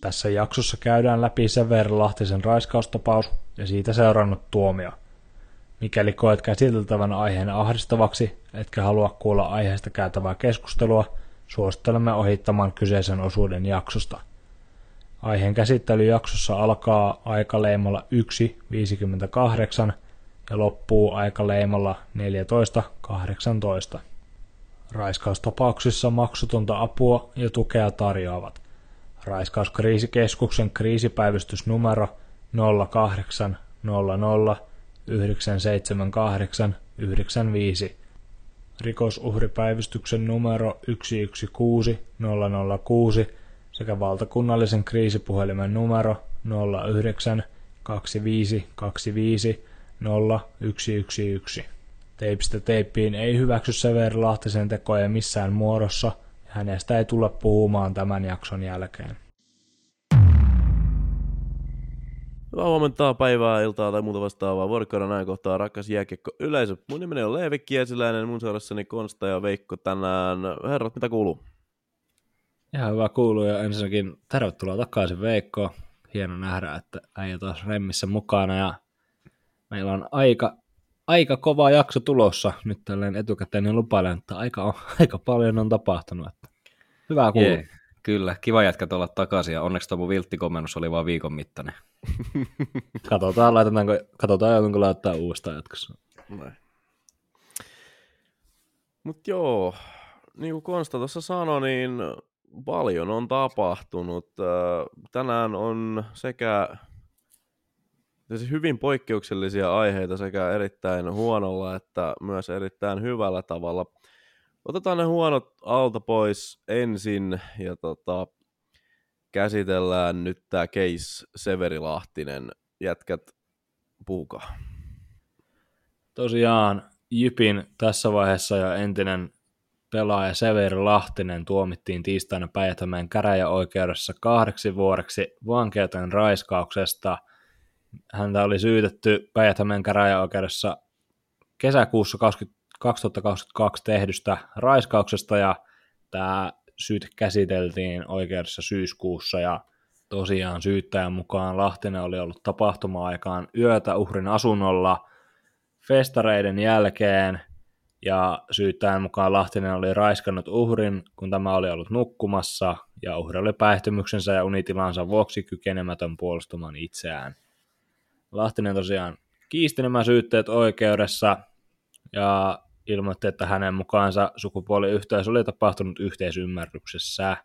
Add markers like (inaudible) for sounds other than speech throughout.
Tässä jaksossa käydään läpi Severi Lahtisen raiskaustapaus ja siitä seurannut tuomio. Mikäli koet käsiteltävän aiheen ahdistavaksi, etkä halua kuulla aiheesta käytävää keskustelua, suosittelemme ohittamaan kyseisen osuuden jaksosta. Aiheen käsittely jaksossa alkaa aikaleimalla 1.58 ja loppuu aikaleimalla 14.18. Raiskaustapauksissa maksutonta apua ja tukea tarjoavat Raiskauskriisikeskuksen kriisipäivystysnumero 0800 978 95, rikosuhripäivystyksen numero 116 006 sekä valtakunnallisen kriisipuhelimen numero 09 25 25 0111. Teipistä teippiin ei hyväksy Severi Lahtisen tekoja missään muodossa hänestä ei tule puhumaan tämän jakson jälkeen. Hyvää huomenta, päivää, iltaa tai muuta vastaavaa. Vuorokauden näin kohtaa rakas jääkiekko yleisö. Mun nimeni on Leevi Kiesiläinen, mun seurassani Konsta ja Veikko tänään. Herrat, mitä kuuluu? Ihan hyvä kuuluu ja ensinnäkin tervetuloa takaisin Veikko. Hieno nähdä, että äijä taas remmissä mukana ja meillä on aika, aika kova jakso tulossa. Nyt tälleen etukäteen niin lupailen, että aika, on, (laughs) aika paljon on tapahtunut. Että hyvää kuuluu. Yeah. Kyllä, kiva jätkä olla takaisin ja onneksi tuo mun vilttikomennus oli vain viikon mittainen. (laughs) katsotaan, laitetaanko, katsotaan joutunko laittaa uudestaan jatkossa. Mutta joo, niin kuin Konsta tuossa sanoi, niin paljon on tapahtunut. Tänään on sekä hyvin poikkeuksellisia aiheita sekä erittäin huonolla että myös erittäin hyvällä tavalla. Otetaan ne huonot alta pois ensin ja tota, käsitellään nyt tämä case Severi Lahtinen. Jätkät, puhukaa. Tosiaan Jypin tässä vaiheessa ja entinen pelaaja Severi Lahtinen tuomittiin tiistaina Päijät-Hämeen käräjäoikeudessa kahdeksi vuodeksi vankeuteen raiskauksesta. Häntä oli syytetty Päijät-Hämeen käräjäoikeudessa kesäkuussa 20, 2022 tehdystä raiskauksesta ja tämä syyt käsiteltiin oikeudessa syyskuussa ja tosiaan syyttäjän mukaan Lahtinen oli ollut tapahtuma-aikaan yötä uhrin asunnolla festareiden jälkeen ja syyttäjän mukaan Lahtinen oli raiskannut uhrin, kun tämä oli ollut nukkumassa ja uhri oli päihtymyksensä ja unitilansa vuoksi kykenemätön puolustamaan itseään. Lahtinen tosiaan kiisti nämä syytteet oikeudessa ja ilmoitti, että hänen mukaansa sukupuoliyhteys oli tapahtunut yhteisymmärryksessä.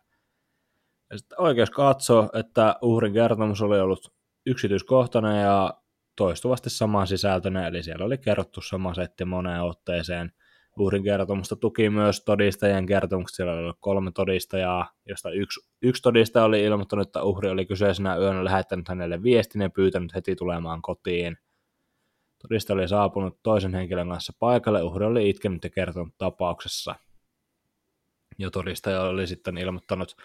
Ja sitten oikeus katsoo, että uhrin kertomus oli ollut yksityiskohtainen ja toistuvasti saman sisältöinen, eli siellä oli kerrottu sama setti moneen otteeseen. Uhrin kertomusta tuki myös todistajien kertomukset, siellä oli kolme todistajaa, josta yksi, yksi todistaja oli ilmoittanut, että uhri oli kyseisenä yönä lähettänyt hänelle viestin ja pyytänyt heti tulemaan kotiin. Todista oli saapunut toisen henkilön kanssa paikalle, uhri oli itkenyt ja kertonut tapauksessa. Ja todistaja oli sitten ilmoittanut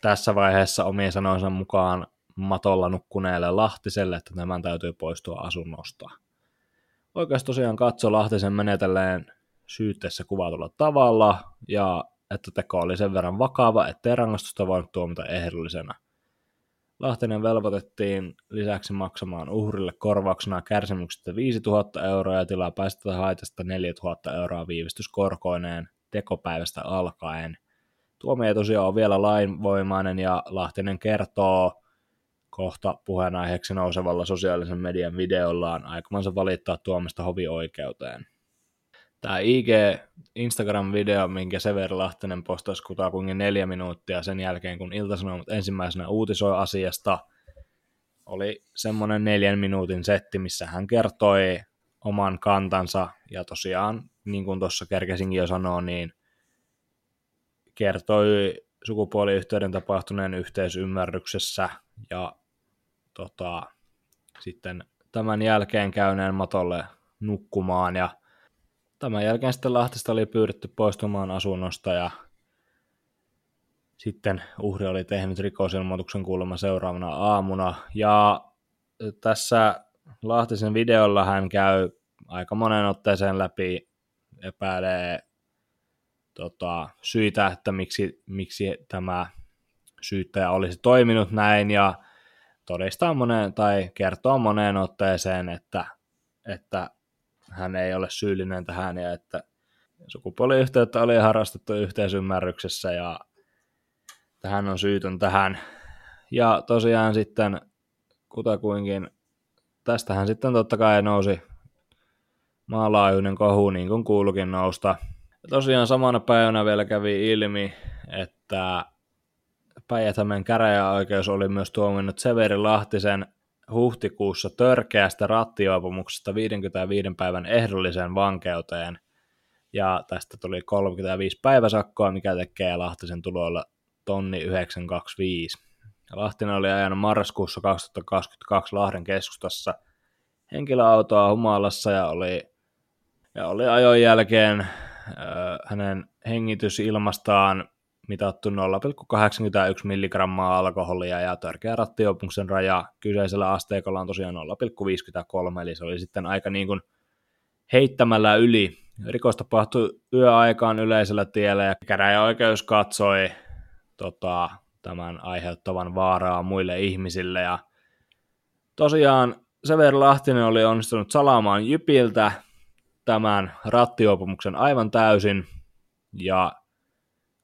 tässä vaiheessa omien sanoinsa mukaan matolla nukkuneelle Lahtiselle, että tämän täytyy poistua asunnosta. Oikeus tosiaan katsoi Lahtisen menetelleen syytteessä kuvatulla tavalla, ja että teko oli sen verran vakava, ettei rangaistusta voinut tuomita ehdollisena – Lahtinen velvoitettiin lisäksi maksamaan uhrille korvauksena kärsimyksestä 5000 euroa ja tilapäisestä haitasta 4000 euroa viivistyskorkoineen tekopäivästä alkaen. Tuomio tosiaan on vielä lainvoimainen ja Lahtinen kertoo kohta puheenaiheeksi nousevalla sosiaalisen median videollaan aikomansa valittaa tuomista hovioikeuteen. Tämä IG Instagram-video, minkä Severi Lahtinen postasi kutakuinkin neljä minuuttia sen jälkeen, kun Ilta-Sanomat ensimmäisenä uutisoi asiasta, oli semmoinen neljän minuutin setti, missä hän kertoi oman kantansa, ja tosiaan, niin kuin tuossa kerkesinkin jo sanoa, niin kertoi sukupuoliyhteyden tapahtuneen yhteisymmärryksessä, ja tota, sitten tämän jälkeen käyneen matolle nukkumaan, ja Tämän jälkeen sitten Lahtista oli pyydetty poistumaan asunnosta ja sitten uhri oli tehnyt rikosilmoituksen kuulemma seuraavana aamuna. Ja tässä Lahtisen videolla hän käy aika monen otteeseen läpi, epäilee tota, syitä, että miksi, miksi tämä syyttäjä olisi toiminut näin ja todistaa moneen tai kertoo moneen otteeseen, että, että hän ei ole syyllinen tähän ja että sukupuoliyhteyttä oli harrastettu yhteisymmärryksessä ja tähän on syytön tähän. Ja tosiaan sitten kutakuinkin, tästähän sitten totta kai nousi maalaajuinen kohu, niin kuin kuulukin nousta. Ja tosiaan samana päivänä vielä kävi ilmi, että päijät käräjäoikeus oli myös tuominnut Severi Lahtisen huhtikuussa törkeästä rattijuopumuksesta 55 päivän ehdolliseen vankeuteen. Ja tästä tuli 35 päiväsakkoa, mikä tekee Lahtisen tuloilla tonni 925. Ja Lahtinen oli ajanut marraskuussa 2022 Lahden keskustassa henkilöautoa humalassa ja oli, ja oli ajon jälkeen äh, hänen hengitysilmastaan mitattu 0,81 milligrammaa alkoholia ja törkeä rattiopumuksen raja. Kyseisellä asteikolla on tosiaan 0,53, eli se oli sitten aika niin kuin heittämällä yli. Rikos tapahtui yöaikaan yleisellä tiellä ja käräjäoikeus katsoi tota, tämän aiheuttavan vaaraa muille ihmisille. Ja tosiaan Severi Lahtinen oli onnistunut salaamaan Jypiltä tämän rattiopumuksen aivan täysin. Ja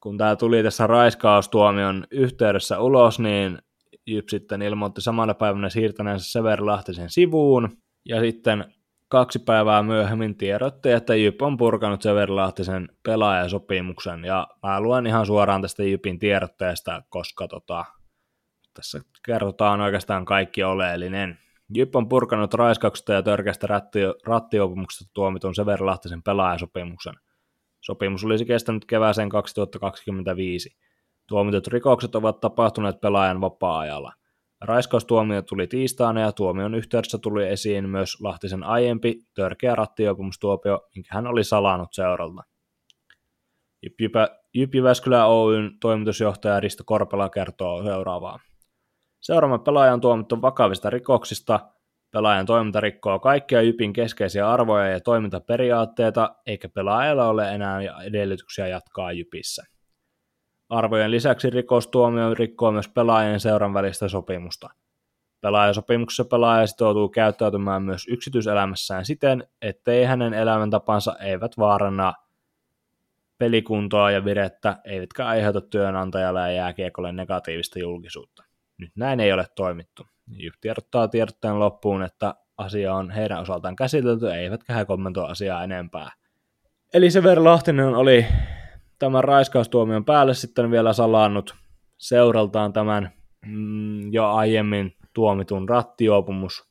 kun tämä tuli tässä raiskaustuomion yhteydessä ulos, niin Jyp sitten ilmoitti samana päivänä siirtäneensä Severi Lahtisen sivuun, ja sitten kaksi päivää myöhemmin tiedotti, että Jyp on purkanut Severi Lahtisen pelaajasopimuksen, ja mä luen ihan suoraan tästä Jypin tiedotteesta, koska tota, tässä kerrotaan oikeastaan kaikki oleellinen. Jyp on purkanut raiskauksesta ja törkeästä ratti, rattiopumuksesta tuomitun Severi Lahtisen pelaajasopimuksen. Sopimus olisi kestänyt kevääseen 2025. Tuomitut rikokset ovat tapahtuneet pelaajan vapaa-ajalla. Raiskaustuomio tuli tiistaina ja tuomion yhteydessä tuli esiin myös Lahtisen aiempi törkeä rattiopumustuopio, minkä hän oli salannut seuralta. Jyppi Väskylä Oyn toimitusjohtaja Risto Korpela kertoo seuraavaa. Seuraamme pelaajan tuomittu vakavista rikoksista – Pelaajan toiminta rikkoo kaikkia Jypin keskeisiä arvoja ja toimintaperiaatteita, eikä pelaajalla ole enää edellytyksiä jatkaa Jypissä. Arvojen lisäksi rikostuomio rikkoo myös pelaajien seuran välistä sopimusta. Pelaajasopimuksessa pelaaja sitoutuu käyttäytymään myös yksityiselämässään siten, ettei hänen elämäntapansa eivät vaaranna pelikuntoa ja virettä, eivätkä aiheuta työnantajalle ja jääkiekolle negatiivista julkisuutta. Nyt näin ei ole toimittu. Jyp tiedottaa tiedotteen loppuun, että asia on heidän osaltaan käsitelty, eivätkä he kommentoi asiaa enempää. Eli Severi Lahtinen oli tämän raiskaustuomion päälle sitten vielä salannut seuraltaan tämän mm, jo aiemmin tuomitun rattijuopumus,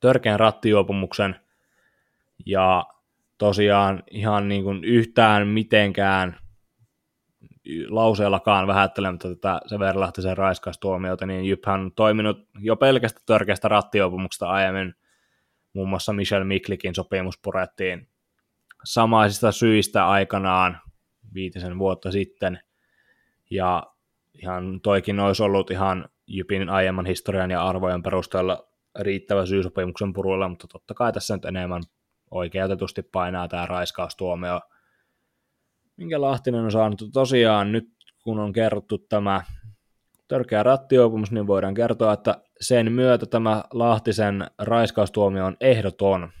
törkeän rattijuopumuksen, ja tosiaan ihan niin kuin yhtään mitenkään lauseellakaan vähättelemättä tätä Severi Lahtisen raiskaustuomiota, niin Jyphän on toiminut jo pelkästä törkeästä rattiopumuksesta aiemmin. Muun muassa Michel Miklikin sopimus purettiin samaisista syistä aikanaan viitisen vuotta sitten. Ja ihan toikin olisi ollut ihan Jypin aiemman historian ja arvojen perusteella riittävä syysopimuksen puruilla, mutta totta kai tässä nyt enemmän oikeutetusti painaa tämä raiskaustuomio – minkä Lahtinen on saanut. Tosiaan nyt kun on kerrottu tämä törkeä rattiopumus, niin voidaan kertoa, että sen myötä tämä Lahtisen raiskaustuomio on ehdoton.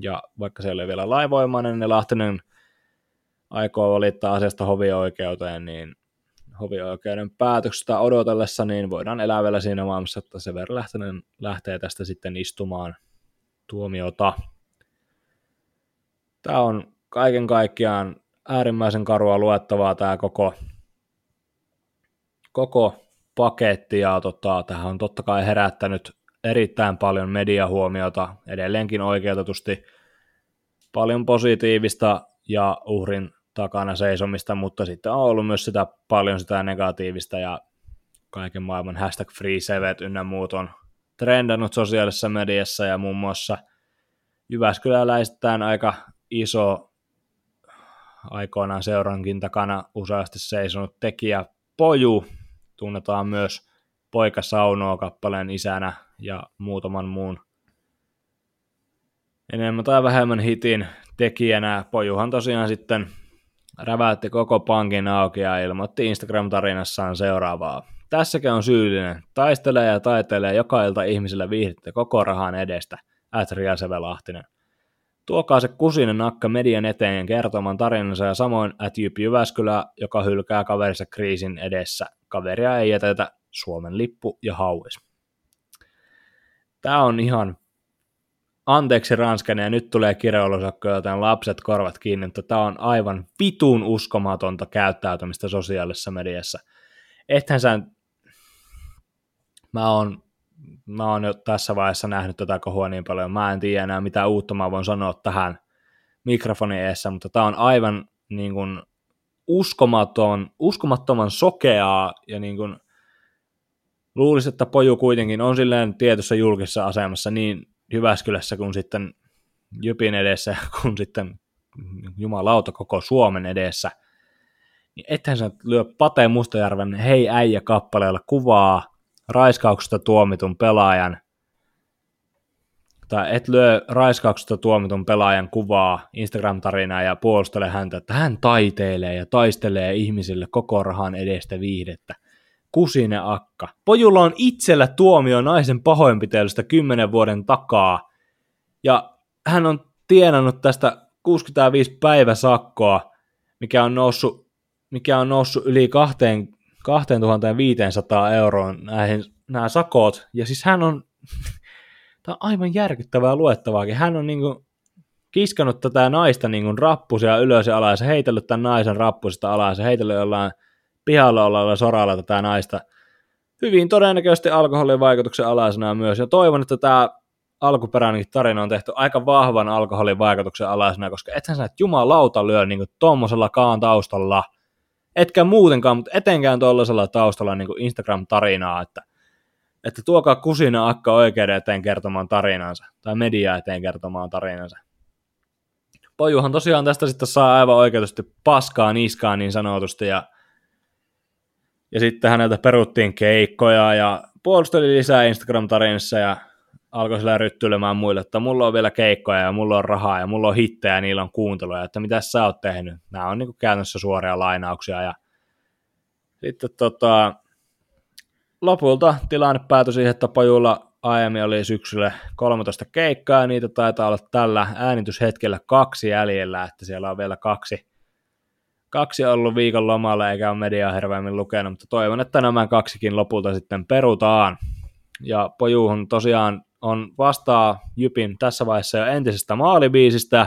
Ja vaikka se ole vielä laivoimainen, niin Lahtinen aikoo valittaa asiasta hovioikeuteen, niin hovioikeuden päätöksestä odotellessa, niin voidaan elää vielä siinä maailmassa, että Severi Lähtinen lähtee tästä sitten istumaan tuomiota. Tämä on kaiken kaikkiaan äärimmäisen karua luettavaa tämä koko, koko paketti, ja tota, tähän on totta kai herättänyt erittäin paljon mediahuomiota, edelleenkin oikeutetusti paljon positiivista ja uhrin takana seisomista, mutta sitten on ollut myös sitä paljon sitä negatiivista ja kaiken maailman hashtag FreeSevet ynnä muut on trendannut sosiaalisessa mediassa ja muun muassa Jyväskyläläistään aika iso aikoinaan seurankin takana useasti seisonut tekijä Poju, tunnetaan myös Poika Saunoa kappaleen isänä ja muutaman muun enemmän tai vähemmän hitin tekijänä. Pojuhan tosiaan sitten räväytti koko pankin auki ja ilmoitti Instagram-tarinassaan seuraavaa. Tässäkin on syyllinen. Taistelee ja taitelee joka ilta ihmisille viihdettä koko rahan edestä. Ätriä Lahtinen. Tuokaa se kusinen nakka median eteen kertomaan tarinansa ja samoin at Jyväskylä, joka hylkää kaverissa kriisin edessä. Kaveria ei jätetä Suomen lippu ja hauis. Tämä on ihan anteeksi Ranskan ja nyt tulee kirjoilusakko, joten lapset korvat kiinni, mutta tämä on aivan vitun uskomatonta käyttäytymistä sosiaalisessa mediassa. Ethän sä, mä oon, mä oon jo tässä vaiheessa nähnyt tätä kohua niin paljon, mä en tiedä enää mitä uutta mä voin sanoa tähän mikrofonin eessä, mutta tämä on aivan niin kuin, uskomaton, uskomattoman sokeaa ja niin kuin, luulisi, että Poju kuitenkin on silleen tietyssä julkisessa asemassa niin Jyväskylässä kuin sitten Jypin edessä, (laughs) kun sitten jumalauta koko Suomen edessä, niin ethän sä lyö Pate Mustajärven Hei äijä kappaleella kuvaa raiskauksesta tuomitun pelaajan, tai et lyö raiskauksesta tuomitun pelaajan kuvaa Instagram-tarinaa ja puolustele häntä, että hän taiteilee ja taistelee ihmisille koko rahan edestä viihdettä. Kusinen akka. Pojulla on itsellä tuomio naisen pahoinpitelystä kymmenen vuoden takaa, ja hän on tienannut tästä 65 päiväsakkoa, mikä on noussut, mikä on noussut yli 2500 euroon näihin, nämä sakot, ja siis hän on, (laughs) tämä on aivan järkyttävää luettavaakin, hän on niinku kiskannut tätä naista niinku rappusia ylös ja alas, heitellyt tämän naisen rappusista alas, heitellyt jollain pihalla olevalla soralla tätä naista. Hyvin todennäköisesti alkoholin vaikutuksen alaisena myös, ja toivon, että tämä alkuperäinenkin tarina on tehty aika vahvan alkoholin vaikutuksen alaisena, koska ethän sä et jumalauta lyö niin tuommoisella kaan taustalla, etkä muutenkaan, mutta etenkään tuollaisella taustalla niin Instagram-tarinaa, että, että tuokaa kusina akka oikeuden eteen kertomaan tarinansa, tai media eteen kertomaan tarinansa. Pojuhan tosiaan tästä sitten saa aivan oikeutusti paskaa niskaan niin sanotusti, ja ja sitten häneltä peruttiin keikkoja ja puolusteli lisää Instagram-tarinassa ja alkoi sillä ryttyilemään muille, että mulla on vielä keikkoja ja mulla on rahaa ja mulla on hittejä ja niillä on kuunteluja, että mitä sä oot tehnyt. Nämä on niin käytännössä suoria lainauksia ja sitten tota, lopulta tilanne päätyi siihen, että Pajulla aiemmin oli syksyllä 13 keikkaa ja niitä taitaa olla tällä äänityshetkellä kaksi jäljellä, että siellä on vielä kaksi kaksi ollut viikon lomalla eikä ole mediaa hirveämmin lukenut, mutta toivon, että nämä kaksikin lopulta sitten perutaan. Ja Pojuhun tosiaan on vastaa Jypin tässä vaiheessa jo entisestä maalibiisistä.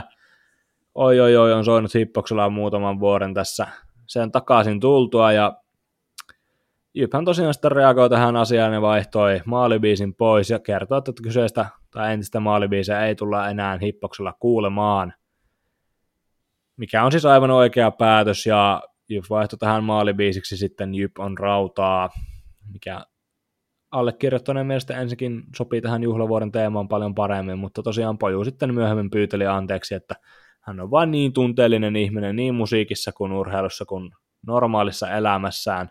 Oi oi oi on soinut hippoksella muutaman vuoden tässä sen takaisin tultua ja Jyphän tosiaan sitten reagoi tähän asiaan ja vaihtoi maalibiisin pois ja kertoi, että kyseistä tai entistä maalibiisiä ei tulla enää hippoksella kuulemaan – mikä on siis aivan oikea päätös, ja Jyp vaihtoi tähän maalibiisiksi sitten Jyp on rautaa, mikä allekirjoittaneen mielestä ensinnäkin sopii tähän juhlavuoden teemaan paljon paremmin, mutta tosiaan Poju sitten myöhemmin pyyteli anteeksi, että hän on vain niin tunteellinen ihminen niin musiikissa kuin urheilussa kuin normaalissa elämässään.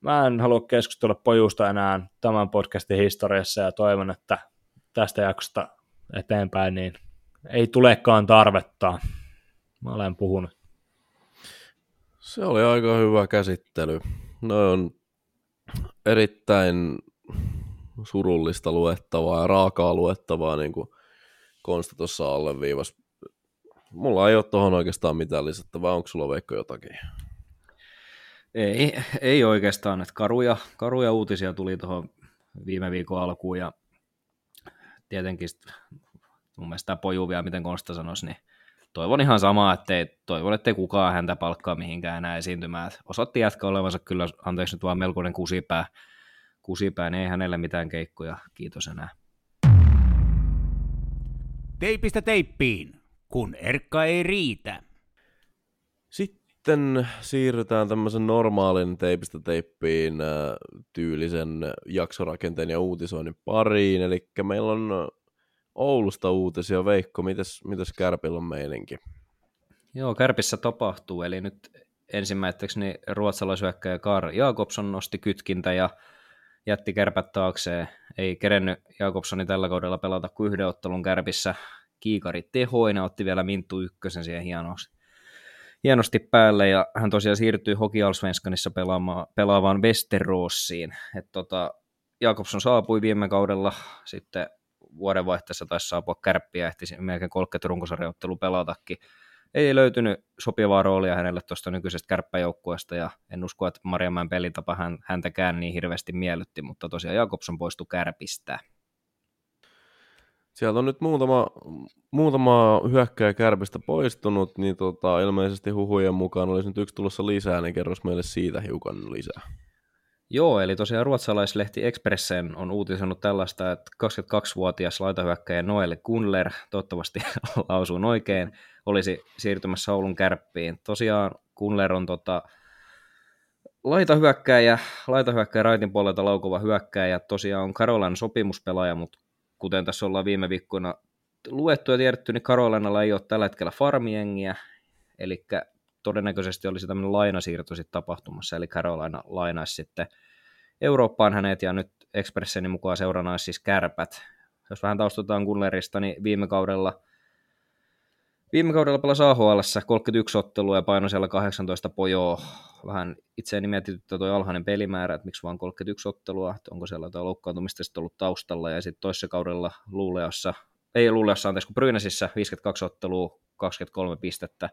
Mä en halua keskustella Pojusta enää tämän podcastin historiassa ja toivon, että tästä jaksosta eteenpäin niin ei tulekaan tarvetta. Mä olen puhunut. Se oli aika hyvä käsittely. No on erittäin surullista luettavaa ja raakaa luettavaa, niin kuin Konsta tuossa alleviivas. Mulla ei ole tuohon oikeastaan mitään lisättävää, onko sulla Veikko jotakin? Ei, ei oikeastaan, että karuja, karuja uutisia tuli tuohon viime viikon alkuun ja tietenkin mun mielestä tämä vielä, miten Konsta sanoisi, niin toivon ihan samaa, että ei, toivon, ettei kukaan häntä palkkaa mihinkään enää esiintymään. Osoitti jätkä olevansa kyllä, anteeksi nyt vaan melkoinen kusipää, kusipää niin ei hänelle mitään keikkoja, kiitos enää. Teipistä teippiin, kun erkka ei riitä. Sitten siirrytään tämmöisen normaalin teipistä teippiin äh, tyylisen jaksorakenteen ja uutisoinnin pariin. Eli meillä on Oulusta uutisia. Veikko, mitäs, mitäs Kärpillä on meininki? Joo, Kärpissä tapahtuu, eli nyt ensimmäiseksi niin ruotsalaisyökkäjä Kar Jakobson nosti kytkintä ja jätti kärpät taakseen. Ei kerennyt Jakobsoni tällä kaudella pelata kuin yhden ottelun kärpissä. Kiikari tehoina otti vielä Minttu ykkösen siihen hienoksi, hienosti päälle ja hän tosiaan siirtyi Hoki Allsvenskanissa pelaamaan, pelaavaan Westerosiin. Tota, Jakobson saapui viime kaudella, sitten vuodenvaihteessa taisi saapua kärppiä, ehti melkein 30 runkosarjoittelu pelatakin. Ei löytynyt sopivaa roolia hänelle tuosta nykyisestä kärppäjoukkueesta ja en usko, että Marjamäen pelitapa hän, häntäkään niin hirveästi miellytti, mutta tosiaan Jakobson poistui kärpistä. Sieltä on nyt muutama, muutama hyökkäjä kärpistä poistunut, niin tota, ilmeisesti huhujen mukaan olisi nyt yksi tulossa lisää, niin kerros meille siitä hiukan lisää. Joo, eli tosiaan ruotsalaislehti Expressen on uutisoinut tällaista, että 22-vuotias laitahyökkäjä Noelle Kunler, toivottavasti (laughs) lausuun oikein, olisi siirtymässä Oulun kärppiin. Tosiaan Kunler on tota, laitahyökkäjä, laitahyökkäjä raitin puolelta laukova hyökkäjä, tosiaan on Karolan sopimuspelaaja, mutta kuten tässä ollaan viime viikkoina luettu ja tiedetty, niin Karolanalla ei ole tällä hetkellä farmiengiä, eli todennäköisesti olisi tämmöinen lainasiirto sitten tapahtumassa, eli Carolina lainaisi sitten Eurooppaan hänet, ja nyt Expressenin mukaan seurana siis kärpät. Jos vähän taustataan Gunlerista, niin viime kaudella Viime kaudella pelasi AHL 31 ottelua ja paino siellä 18 pojoa. Vähän itseäni mietityttää tuo alhainen pelimäärä, että miksi vaan 31 ottelua, että onko siellä jotain loukkaantumista sitten ollut taustalla. Ja sitten toisessa kaudella Luuleassa, ei Luuleassa, anteeksi, kun Brynäsissä 52 ottelua, 23 pistettä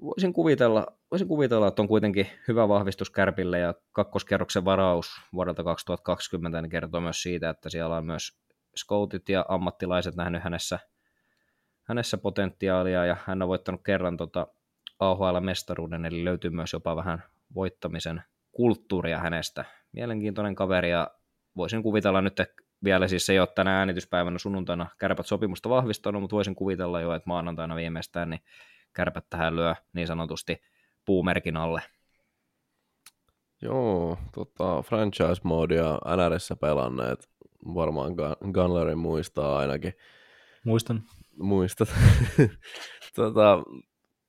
voisin kuvitella, voisin kuvitella, että on kuitenkin hyvä vahvistus Kärpille ja kakkoskerroksen varaus vuodelta 2020 niin kertoo myös siitä, että siellä on myös scoutit ja ammattilaiset nähnyt hänessä, hänessä potentiaalia ja hän on voittanut kerran tota AHL-mestaruuden, eli löytyy myös jopa vähän voittamisen kulttuuria hänestä. Mielenkiintoinen kaveri ja voisin kuvitella nyt, että vielä siis ei ole tänä äänityspäivänä sunnuntaina kärpät sopimusta vahvistanut, mutta voisin kuvitella jo, että maanantaina viimeistään niin kärpät tähän lyö niin sanotusti puumerkin alle. Joo, tota, franchise-moodia NRissä pelanneet varmaan Gunlerin muistaa ainakin. Muistan. Muistat. (laughs) tota,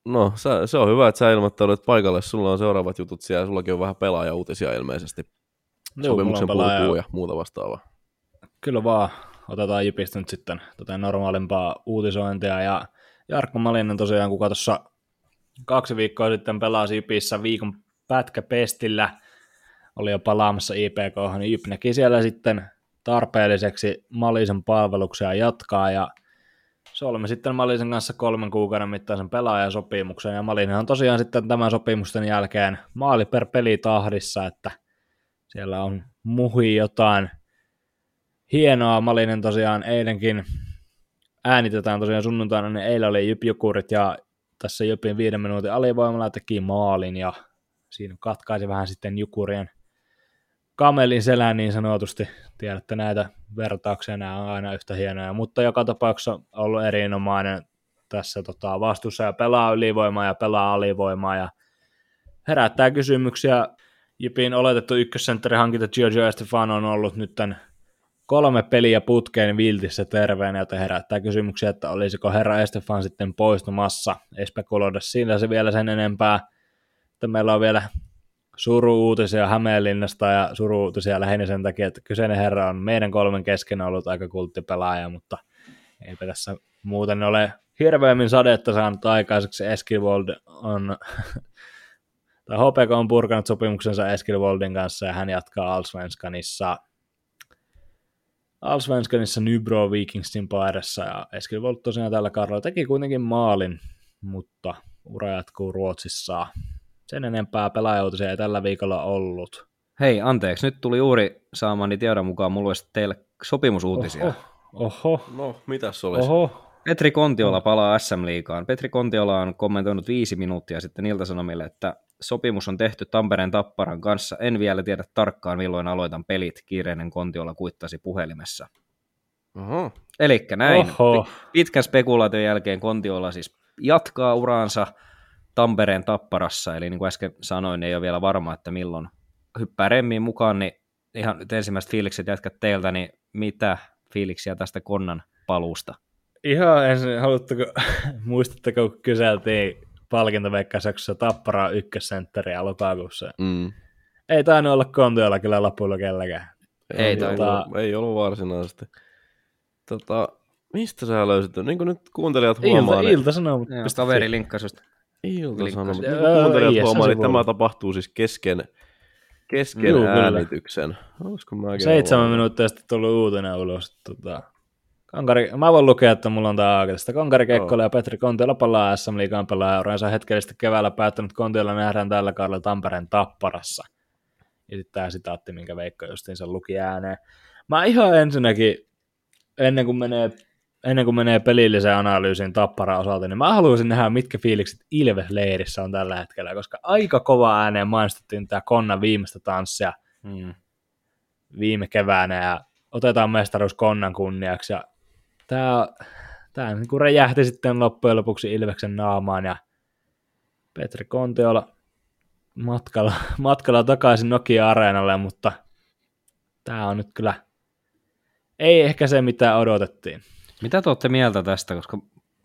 no, se, se, on hyvä, että sä ilmoittaudut paikalle. Sulla on seuraavat jutut siellä. Sullakin on vähän pelaaja-uutisia ilmeisesti. Joo, Sopimuksen pelaaja... ja muuta vastaavaa. Kyllä vaan. Otetaan Jipistä nyt sitten tota normaalimpaa uutisointia. Ja Jarkko Malinen tosiaan, kuka tuossa kaksi viikkoa sitten pelasi Jypissä viikon pätkäpestillä, oli jo palaamassa IPK, niin Jyp näki siellä sitten tarpeelliseksi Malisen palveluksia jatkaa ja solmi sitten Malisen kanssa kolmen kuukauden mittaisen pelaajasopimuksen ja Malinen on tosiaan sitten tämän sopimusten jälkeen maali per peli tahdissa, että siellä on muhi jotain hienoa. Malinen tosiaan eilenkin äänitetään tosiaan sunnuntaina, niin eilen oli Jyp ja tässä Jypin viiden minuutin alivoimalla teki maalin ja siinä katkaisi vähän sitten Jukurien kamelin selän niin sanotusti. Tiedätte näitä vertauksia, nämä on aina yhtä hienoja, mutta joka tapauksessa on ollut erinomainen tässä tota, vastuussa ja pelaa ylivoimaa ja pelaa alivoimaa ja herättää kysymyksiä. Jypin oletettu ykkössentteri hankinta Giorgio Estefano on ollut nyt tämän kolme peliä putkeen viltissä terveenä, joten herättää kysymyksiä, että olisiko herra Estefan sitten poistumassa. Ei spekuloida sillä se vielä sen enempää. Että meillä on vielä suru-uutisia Hämeenlinnasta ja suru-uutisia lähinnä sen takia, että kyseinen herra on meidän kolmen kesken ollut aika kulttipelaaja, mutta eipä tässä muuten ole hirveämmin sadetta saanut aikaiseksi. Eskivold on, (laughs) tai HPK on purkanut sopimuksensa Eskivoldin kanssa ja hän jatkaa Alsvenskanissa – Allsvenskanissa Nybro Vikingsin paidassa ja Eskilvold tosiaan tällä kaudella teki kuitenkin maalin, mutta ura jatkuu Ruotsissa. Sen enempää pelaajuutisia ei tällä viikolla ollut. Hei, anteeksi, nyt tuli juuri saamani tiedon mukaan mulla olisi teille sopimusuutisia. Oho, oho. No, mitä se olisi? Oho. Petri Kontiola palaa SM-liigaan. Petri Kontiola on kommentoinut viisi minuuttia sitten Ilta-Sanomille, että sopimus on tehty Tampereen Tapparan kanssa. En vielä tiedä tarkkaan, milloin aloitan pelit. Kiireinen Kontiola kuittasi puhelimessa. Oho. Eli näin. Oho. Pitkän spekulaation jälkeen Kontiola siis jatkaa uraansa Tampereen Tapparassa. Eli niin kuin äsken sanoin, niin ei ole vielä varma, että milloin hyppää remmiin mukaan. Niin ihan nyt ensimmäiset fiilikset jatkat teiltä, niin mitä fiiliksiä tästä Konnan paluusta? Ihan ensin, haluatteko, (laughs) muistatteko, kun kyseltiin palkintoveikkauksessa Tapparaa ykkössentteri lokakuussa. Mm. Ei tainnut olla kontiolla kyllä lopulla kelläkään. Ei, ei, tota... ollut, ei ollut varsinaisesti. Tota, mistä sä löysit? Niin kuin nyt kuuntelijat huomaa. Ilta, niin... ilta sanoo. Kaveri linkkasusta. Ilta-Sanomat. Öö, Niin kuin kuuntelijat IS huomaa, niin tämä tapahtuu siis kesken, kesken Juu, äänityksen. Olisiko Seitsemän minuuttia sitten tullut uutinen ulos. Tota, Kankari, mä voin lukea, että mulla on tää auki tästä. Kankari Kekkola ja Petri Kontiola palaa SM Liigaan pelaajauraansa hetkellisesti keväällä päättänyt Kontiola nähdään tällä kaudella Tampereen Tapparassa. Ja sitten tämä sitaatti, minkä Veikko justiinsa luki ääneen. Mä ihan ensinnäkin, ennen kuin menee, ennen kuin menee pelilliseen analyysiin Tapparan osalta, niin mä haluaisin nähdä, mitkä fiilikset Ilves-leirissä on tällä hetkellä, koska aika kova ääneen mainostettiin tämä Konnan viimeistä tanssia Mm. viime keväänä ja otetaan mestaruus Konnan kunniaksi ja tämä, tämä niin kuin räjähti sitten loppujen lopuksi Ilveksen naamaan ja Petri Kontiola matkalla, (laughs) matkalla takaisin Nokia-areenalle, mutta tämä on nyt kyllä ei ehkä se, mitä odotettiin. Mitä te olette mieltä tästä, koska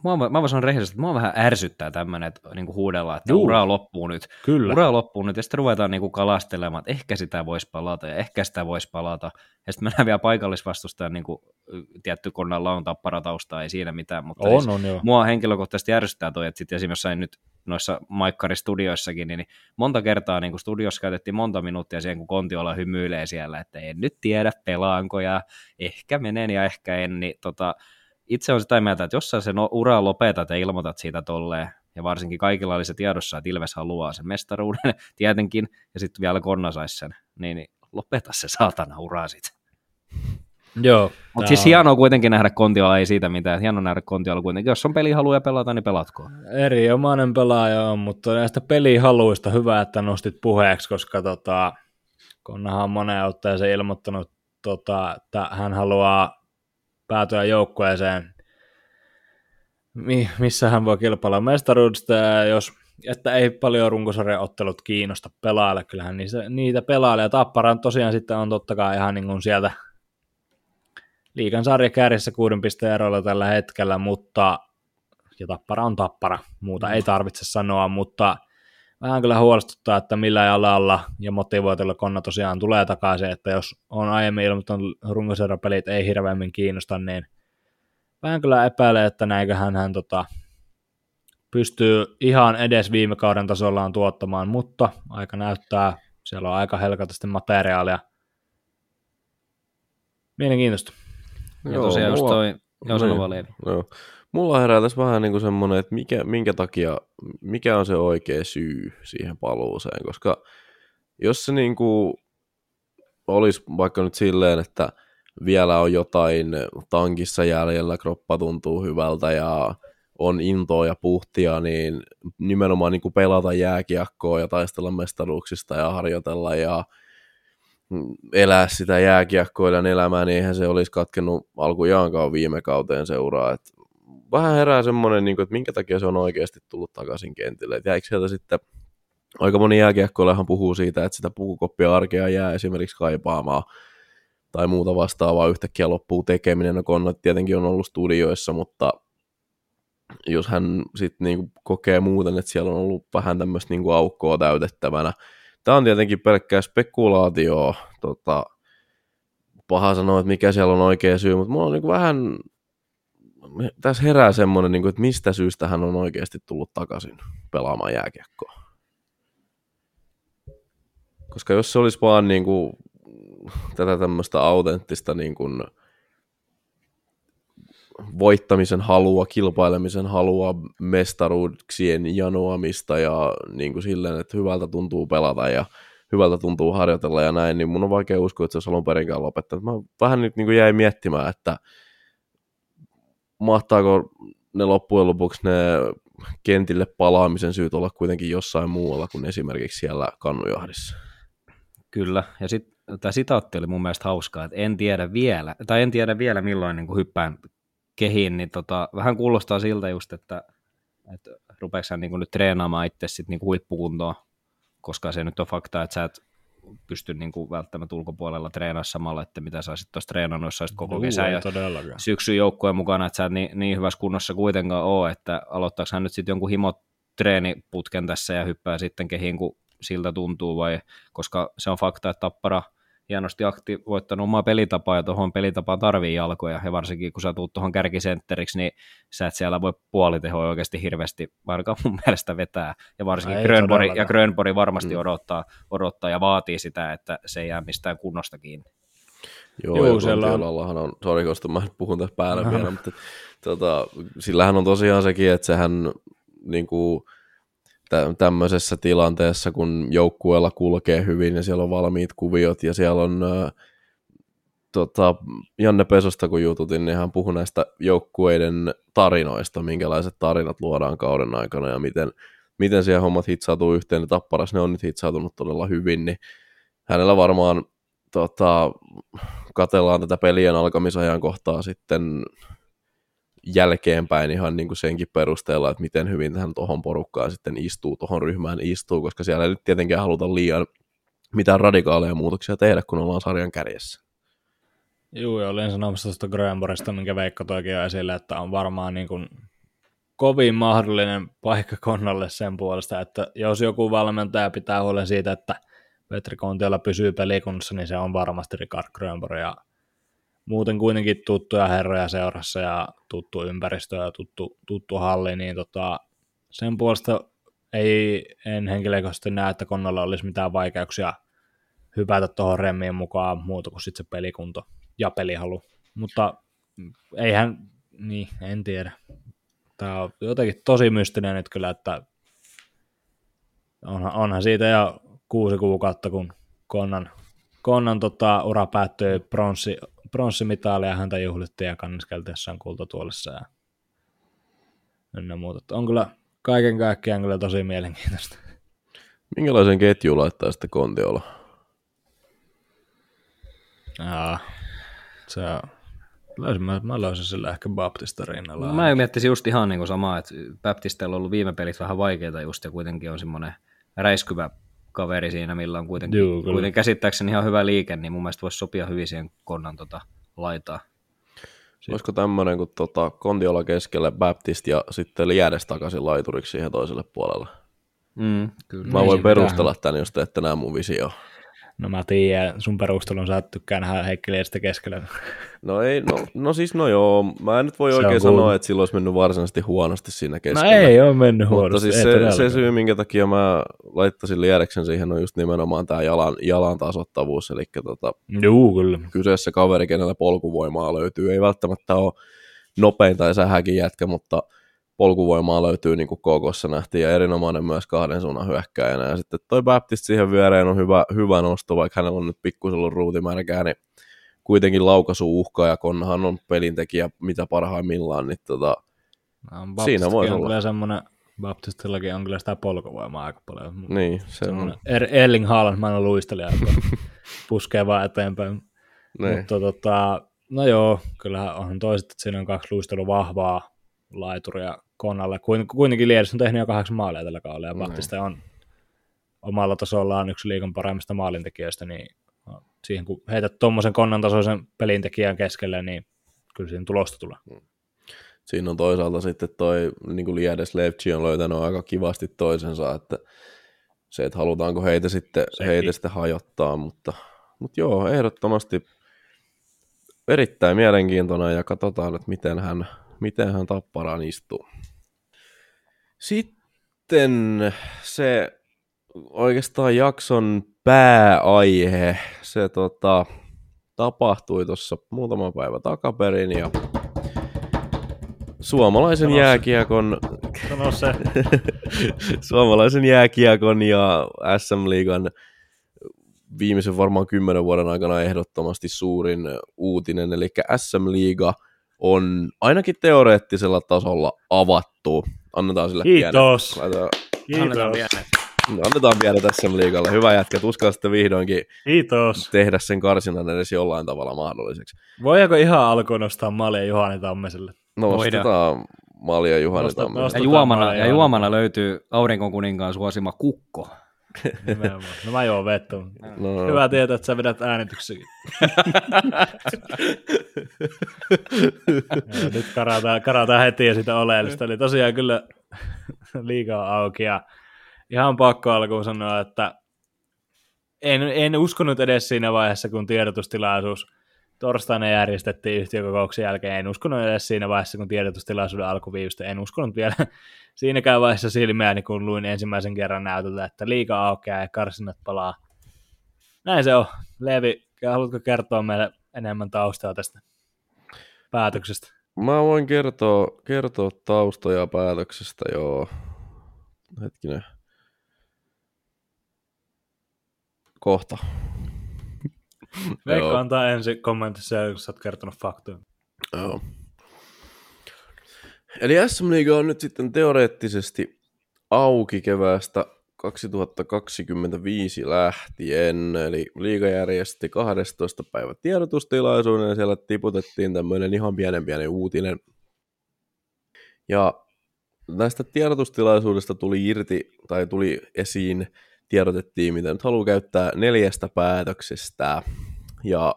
mua, mä voin sanoa rehellisesti, että mua vähän ärsyttää tämmöinen, että niin huudellaan, että Juu. ura loppuu nyt. Kyllä. Ura loppuu nyt, ja sitten ruvetaan niin kuin kalastelemaan, että ehkä sitä voisi palata, ja ehkä sitä voisi palata. Ja sitten mennään vielä paikallisvastustajan, niin kuin, tietty konnalla on tapparataustaa, ei siinä mitään, mutta On, siis on joo. mua henkilökohtaisesti ärsyttää toi, että sitten esimerkiksi nyt noissa maikkaristudioissakin, niin, niin monta kertaa niin studiossa käytettiin monta minuuttia siihen, kun Kontiola hymyilee siellä, että en nyt tiedä pelaanko ja ehkä menen ja ehkä en, niin tota, itse on sitä mieltä, että jos sä sen uraa lopetat ja ilmoitat siitä tolleen, ja varsinkin kaikilla oli se tiedossa, että Ilves haluaa sen mestaruuden (laughs) tietenkin, ja sitten vielä Konna saisi sen, niin, niin lopeta se saatana ura sit. Joo. Mutta siis on hienoa kuitenkin nähdä Kontiola, ei siitä mitään. Hienoa nähdä Kontiola kuitenkin. Jos on pelihaluja pelata, niin pelatkoon. Erinomainen pelaaja on, mutta näistä pelihaluista hyvä, että nostit puheeksi, koska tota, Konnahan on moneen otteeseen ilmoittanut, tota, että hän haluaa päätyä joukkueeseen, mi- missä hän voi kilpailla mestaruudesta, ja jos, että ei paljon runkosarjan ottelut kiinnosta pelaajalle, kyllähän niitä, niitä pelaajalle, ja Tappara tosiaan sitten on totta kai ihan niin kuin sieltä liikan sarjakärjessä kuuden pisteen erolla tällä hetkellä, mutta ja Tappara on Tappara, muuta ei tarvitse sanoa, mutta vähän kyllä huolestuttaa, että millä jalalla ja motivoituilla konna tosiaan tulee takaisin, että jos on aiemmin ilmoittanut runkosarjapelit ei hirveämmin kiinnosta, niin vähän kyllä epäilee, että näinköhän hän tota, pystyy ihan edes viime kauden tasollaan tuottamaan, mutta aika näyttää, siellä on aika helkatasti materiaalia. Mielenkiintoista. Ja tosiaan just toi, joo Niin. vaan Leevi. Joo. Mulla herää tässä vähän niin kuin semmoinen, että mikä, minkä takia, mikä on se oikea syy siihen paluuseen, koska jos se niin kuin olisi vaikka nyt silleen, että vielä on jotain tankissa jäljellä, kroppa tuntuu hyvältä ja on intoa ja puhtia, niin nimenomaan niin kuin pelata jääkiekkoa ja taistella mestaruuksista ja harjoitella ja elää sitä jääkiekkoilen elämää, niin eihän se olisi katkennut alkujaankaan viime kauteen seuraa. Et vähän herää semmoinen, niin että minkä takia se on oikeasti tullut takaisin kentille. Et jäikö sieltä sitten, aika moni jääkiekkoilehan puhuu siitä, että sitä pukukoppia arkea jää esimerkiksi kaipaamaan tai muuta vastaavaa yhtäkkiä loppuu tekeminen. No Konnat tietenkin on ollut studioissa, mutta jos hän sitten niinku kokee muuten, että siellä on ollut vähän tämmöistä niinku aukkoa täytettävänä. Tämä on tietenkin pelkkää spekulaatioa. Tota, paha sanoa, että mikä siellä on oikea syy, mutta mulla on niinku vähän, tässä herää semmoinen, niinku, että mistä syystä hän on oikeasti tullut takaisin pelaamaan jääkiekkoa. Koska jos se olisi vaan niinku, tätä tämmöistä autenttista niinku, voittamisen halua, kilpailemisen halua, mestaruuksien janoamista ja niin kuin silleen, että hyvältä tuntuu pelata ja hyvältä tuntuu harjoitella ja näin, niin mun on vaikea uskoa, että se olisi alun perinkään lopettanut. Mä vähän nyt niin kuin jäin miettimään, että mahtaako ne loppujen lopuksi ne kentille palaamisen syyt olla kuitenkin jossain muualla kuin esimerkiksi siellä Kannujahdissa. Kyllä, ja sitten tämä sitaatti oli mun mielestä hauskaa, että en tiedä vielä, tai en tiedä vielä milloin niin kuin hyppään kehiin, niin tota, vähän kuulostaa siltä just, että, että rupeeko hän niin kuin nyt treenaamaan itse sit niin kuin huippukuntoon, koska se nyt on fakta, että sä et pysty niin kuin välttämättä ulkopuolella treenaamaan samalla, että mitä sä olisit tuossa treenannut, jos olisit koko kesän ja syksyn joukkueen mukana, että sä et niin, niin hyvässä kunnossa kuitenkaan ole, että aloittaako hän nyt sitten jonkun himot treeniputken tässä ja hyppää sitten kehiin, kun siltä tuntuu, vai koska se on fakta, että Tappara hienosti aktivoittanut omaa pelitapaa ja tuohon pelitapaan tarvii jalkoja, ja varsinkin kun sä tuut tuohon kärkisentteriksi, niin sä et siellä voi puolitehoa oikeasti hirveästi varkaan mun (laughs) mielestä vetää, ja varsinkin Grönbori, ja Grönbori varmasti mm. odottaa, odottaa ja vaatii sitä, että se ei jää mistään kunnosta kiinni. Joo, Joo siellä on... on, sori koska mä puhun tässä päällä (laughs) vielä, mutta tota, sillähän on tosiaan sekin, että sehän niin kuin, tä- tämmöisessä tilanteessa, kun joukkueella kulkee hyvin ja siellä on valmiit kuviot ja siellä on äh, tota, Janne Pesosta kun jututin, niin hän puhui näistä joukkueiden tarinoista, minkälaiset tarinat luodaan kauden aikana ja miten, miten siellä hommat hitsautuu yhteen, niin Tapparas ne on nyt hitsautunut todella hyvin, niin hänellä varmaan tota, katellaan tätä pelien alkamisajan kohtaa sitten jälkeenpäin ihan niin kuin senkin perusteella, että miten hyvin tähän tuohon porukkaan sitten istuu, tuohon ryhmään istuu, koska siellä ei nyt tietenkään haluta liian mitään radikaaleja muutoksia tehdä, kun ollaan sarjan kärjessä. Joo, ja olin sanomassa tuosta Grönborista, minkä Veikko toikin jo esille, että on varmaan niin kuin kovin mahdollinen paikka Konnalle sen puolesta, että jos joku valmentaja pitää huolen siitä, että Petri Kontiola pysyy pelikunnassa, niin se on varmasti Ricard Grönborg, ja muuten kuitenkin tuttuja herroja seurassa ja tuttu ympäristö ja tuttu, tuttu halli, niin tota, sen puolesta ei, en henkilökohtaisesti näe, että Konnolla olisi mitään vaikeuksia hypätä tuohon remmiin mukaan muuta kuin sitten se pelikunto ja pelihalu. Mutta eihän, niin, en tiedä. Tämä on jotenkin tosi mystinen nyt kyllä, että onhan, onhan siitä jo kuusi kuukautta, kun Konnan, Konnan tota, ura päättyi pronssi, pronssimitaaleja häntä juhlittiin ja kanniskeltiin jossain kultatuolissa ja ynnä muuta. On kyllä kaiken kaikkiaan kyllä tosi mielenkiintoista. Minkälaisen ketju laittaa sitten Kontiola? Aa, se on Löysin, mä, mä löysin sillä ehkä Baptista rinnalla. Mä miettisin just ihan niin kuin samaa, että Baptistella on ollut viime pelit vähän vaikeita just ja kuitenkin on semmoinen räiskyvä kaveri siinä, millä on kuitenkin, Juu, kuitenkin käsittääkseni ihan hyvä liike, niin mun mielestä voisi sopia hyvin siihen konnan tota, laitaa. Sitten. Olisiko tämmöinen kuin tota, Kontiola keskelle Baptist ja sitten Liädes takaisin laituriksi siihen toiselle puolelle? Mm, kyllä. Mä voin perustella tämän, jos te ette näe mun visio. No mä tiedän, sun perustelun sä tykkää nähdä keskellä. No ei, no, no siis no joo, mä en nyt voi se oikein sanoa, että silloin olisi mennyt varsinaisesti huonosti siinä keskellä. No ei ole mennyt huonosti. Mutta siis se, se, syy, minkä takia mä laittaisin Liedeksen siihen, on just nimenomaan tämä jalan, jalan tasottavuus, eli tota, Juu, kyllä. kyseessä kaveri, kenellä polkuvoimaa löytyy, ei välttämättä ole nopein tai sähäkin jätkä, mutta – polkuvoimaa löytyy niin kuin KKssa nähtiin ja erinomainen myös kahden suunnan hyökkäjänä. Ja sitten toi Baptist siihen viereen on hyvä, hyvä nosto, vaikka hänellä on nyt pikkusen ollut ruutimärkää, niin kuitenkin laukaisu uhka ja Konnahan on pelintekijä mitä parhaimmillaan, niin tota, no, siinä voi olla. Kyllä semmoinen, Baptistillakin on kyllä sitä polkuvoimaa aika paljon. Niin, se on. Er, Erling Haaland, mä en ole luistelija, (laughs) puskee vaan eteenpäin. Niin. Mutta tota, no joo, kyllä onhan toiset, että siinä on kaksi luistelua vahvaa laituria Konalle. Kuitenkin Liedis on tehnyt jo kahdeksan maalia tällä kaudella, ja mm. Battista on omalla tasollaan yksi liikan paremmista maalintekijöistä, niin siihen kun heität tuommoisen konnan tasoisen pelintekijän keskelle, niin kyllä siinä tulosta tulee. Mm. Siinä on toisaalta sitten toi, niin kuin Liedes Levci on löytänyt aika kivasti toisensa, että se, että halutaanko heitä sitten, heitä sitten hajottaa, mutta, mutta joo, ehdottomasti erittäin mielenkiintoinen ja katsotaan, että miten hän, miten hän tapparaan istuu. Sitten se oikeastaan jakson pääaihe, se tota, tapahtui tuossa muutama päivä takaperin ja suomalaisen Sano jääkiekon Sano se. (laughs) suomalaisen jääkiekon ja SM-liigan viimeisen varmaan kymmenen vuoden aikana ehdottomasti suurin uutinen, eli SM-liiga on ainakin teoreettisella tasolla avattu annetaan sille Kiitos. Pienen. Laitetaan. Kiitos. Annetaan pienet. Annetaan tässä liikalle. Hyvä jätkä. Tuskaa sitten vihdoinkin Kiitos. tehdä sen karsinan edes jollain tavalla mahdolliseksi. Voidaanko ihan alkuun nostaa Malja Juhani Tammeselle? No, nostetaan Malja Juhani Tammeselle. Ja juomana, ja juomana löytyy aurinkokuninkaan suosima kukko. No mä juon vettä. No. Hyvä tietää, että sä vedät äänityksessäkin. (laughs) nyt karataan, karataan heti ja sitä oleellista. Eli tosiaan kyllä liikaa auki ja ihan pakko alkuun sanoa, että en, en uskonut edes siinä vaiheessa, kun tiedotustilaisuus torstaina järjestettiin yhtiökokouksen jälkeen. En uskonut edes siinä vaiheessa, kun tiedotustilaisuuden alkuviivystä. En uskonut vielä (laughs) siinäkään vaiheessa silmeäni, kun luin ensimmäisen kerran näytöltä, että liika aukeaa ja karsinat palaa. Näin se on. Levi, haluatko kertoa meille enemmän taustaa tästä päätöksestä? Mä voin kertoa, kertoa taustoja päätöksestä, joo. Hetkinen. Kohta. (laughs) Veikka antaa ensin kommentissa, kun sä oot kertonut faktoja. Joo. Eli SM Liiga on nyt sitten teoreettisesti auki keväästä 2025 lähtien, eli liiga järjesti 12. päivä tiedotustilaisuuden ja siellä tiputettiin tämmöinen ihan pienen pieni uutinen. Ja näistä tiedotustilaisuudesta tuli irti, tai tuli esiin, tiedotettiin, mitä nyt haluaa käyttää neljästä päätöksestä. Ja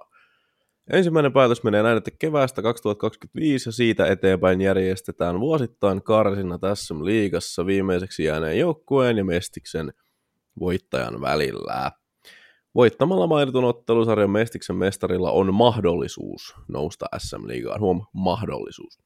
ensimmäinen päätös menee näin, että keväästä 2025 ja siitä eteenpäin järjestetään vuosittain karsina tässä liigassa viimeiseksi jääneen joukkueen ja Mestiksen voittajan välillä. Voittamalla mainitun ottelusarjan Mestiksen mestarilla on mahdollisuus nousta SM-liigaan. Huom, mahdollisuus.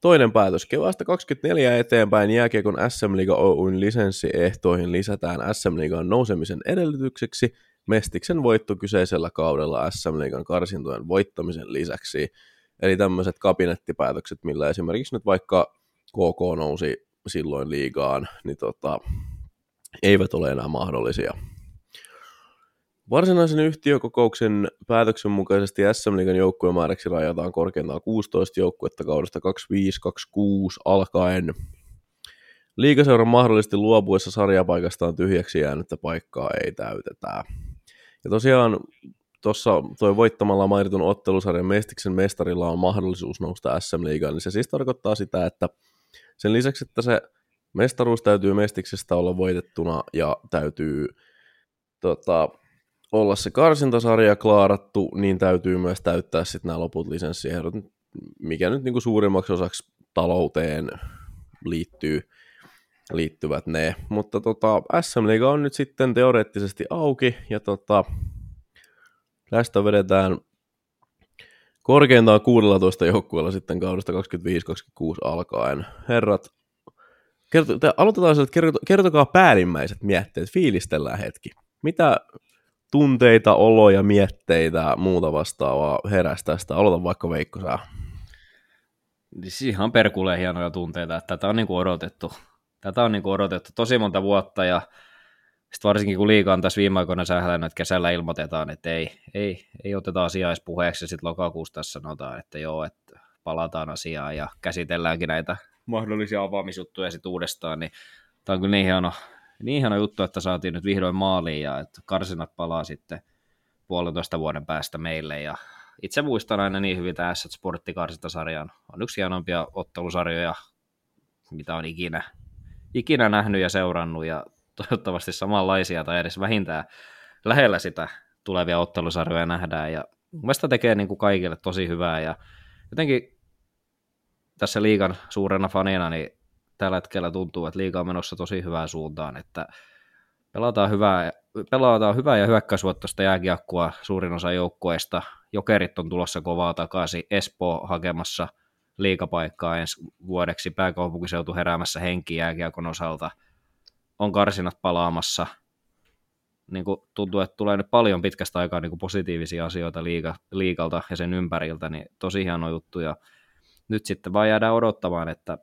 Toinen päätös. Keväästä 24 eteenpäin jääkiekon SM Liiga Oyn lisenssiehtoihin lisätään SM Liigan nousemisen edellytykseksi Mestiksen voitto kyseisellä kaudella SM Liigan karsintojen voittamisen lisäksi. Eli tämmöiset kabinettipäätökset, millä esimerkiksi nyt vaikka KK nousi silloin liigaan, niin tota, eivät ole enää mahdollisia. Varsinaisen yhtiökokouksen päätöksen mukaisesti SM Liigan joukkuemääräksi rajataan korkeintaan 16 joukkuetta kaudesta 25-26 alkaen. Liikaseuran mahdollisesti luopuessa sarjapaikastaan tyhjäksi jäänyttä paikkaa ei täytetä. Ja tosiaan tuossa toi voittamalla mainitun ottelusarjan Mestiksen mestarilla on mahdollisuus nousta SM-liigaan, niin se siis tarkoittaa sitä, että sen lisäksi, että se mestaruus täytyy Mestiksestä olla voitettuna ja täytyy tota, olla se karsintasarja klaarattu, niin täytyy myös täyttää sitten nämä loput lisenssiehdot, mikä nyt niinku suurimmaksi osaksi talouteen liittyy, liittyvät ne. Mutta tota, SM Liiga on nyt sitten teoreettisesti auki, ja tota, tästä vedetään korkeintaan 16 joukkueella sitten kaudesta 25-26 alkaen. Herrat, kerto, te, aloitetaan sieltä, kerto, kertokaa päällimmäiset mietteet, fiilistellään hetki. Mitä tunteita, oloja, mietteitä, muuta vastaavaa heräsi tästä? Aloita vaikka Veikko sä. Siis ihan perkuleen hienoja tunteita, että tätä on niin kuin odotettu. Tätä on niin kuin odotettu tosi monta vuotta ja sitten varsinkin kun liiga on tässä viime aikoina sählännyt, että kesällä ilmoitetaan, että ei, ei, ei oteta asiaa edes puheeksi ja sitten lokakuussa tässä sanotaan, että joo, että palataan asiaan ja käsitelläänkin näitä mahdollisia avaamisjuttuja sitten uudestaan, niin tämä on kyllä niin hieno, niin hieno juttu, että saatiin nyt vihdoin maaliin ja että karsinat palaa sitten puolentoista vuoden päästä meille ja itse muistan aina niin hyvin tämä Sporttikarsintasarjan. On yksi hienompia ottelusarjoja, mitä on ikinä, ikinä nähnyt ja seurannut ja toivottavasti samanlaisia tai edes vähintään lähellä sitä tulevia ottelusarjoja nähdään ja mielestäni tekee niin kuin kaikille tosi hyvää ja jotenkin tässä liigan suurena fanina, niin tällä hetkellä tuntuu, että liiga on menossa tosi hyvään suuntaan, että pelataan hyvää, pelataan hyvää ja hyökkäysvoittoista jääkiekkoa suurin osa joukkueista. Jokerit on tulossa kovaa takaisin, Espoo hakemassa liikapaikkaa ensi vuodeksi, pääkaupunkiseutu heräämässä henki jääkiekon osalta, on karsinat palaamassa. Niin kuin tuntuu, että tulee nyt paljon pitkästä aikaa niin kuin positiivisia asioita liiga, liikalta ja sen ympäriltä, niin tosi hieno juttu. Ja nyt sitten vaan jäädään odottamaan, että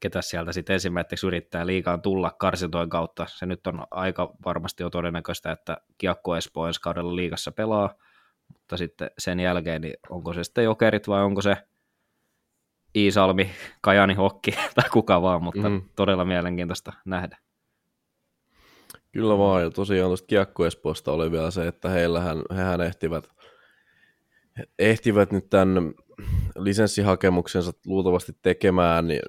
ketä sieltä sitten ensimmäiseksi yrittää liikaan tulla karsintojen kautta. Se nyt on aika varmasti jo todennäköistä, että Kiekko Espoo ensi kaudella liigassa pelaa, mutta sitten sen jälkeen, niin onko se sitten jokerit vai onko se Iisalmi, Kajani Hokki (laughs) tai kuka vaan, mutta mm. todella mielenkiintoista nähdä. Kyllä vaan, ja tosiaan tuosta Kiekko Espoosta oli vielä se, että heillähän, hehän ehtivät, ehtivät nyt tämän lisenssihakemuksensa luultavasti tekemään niin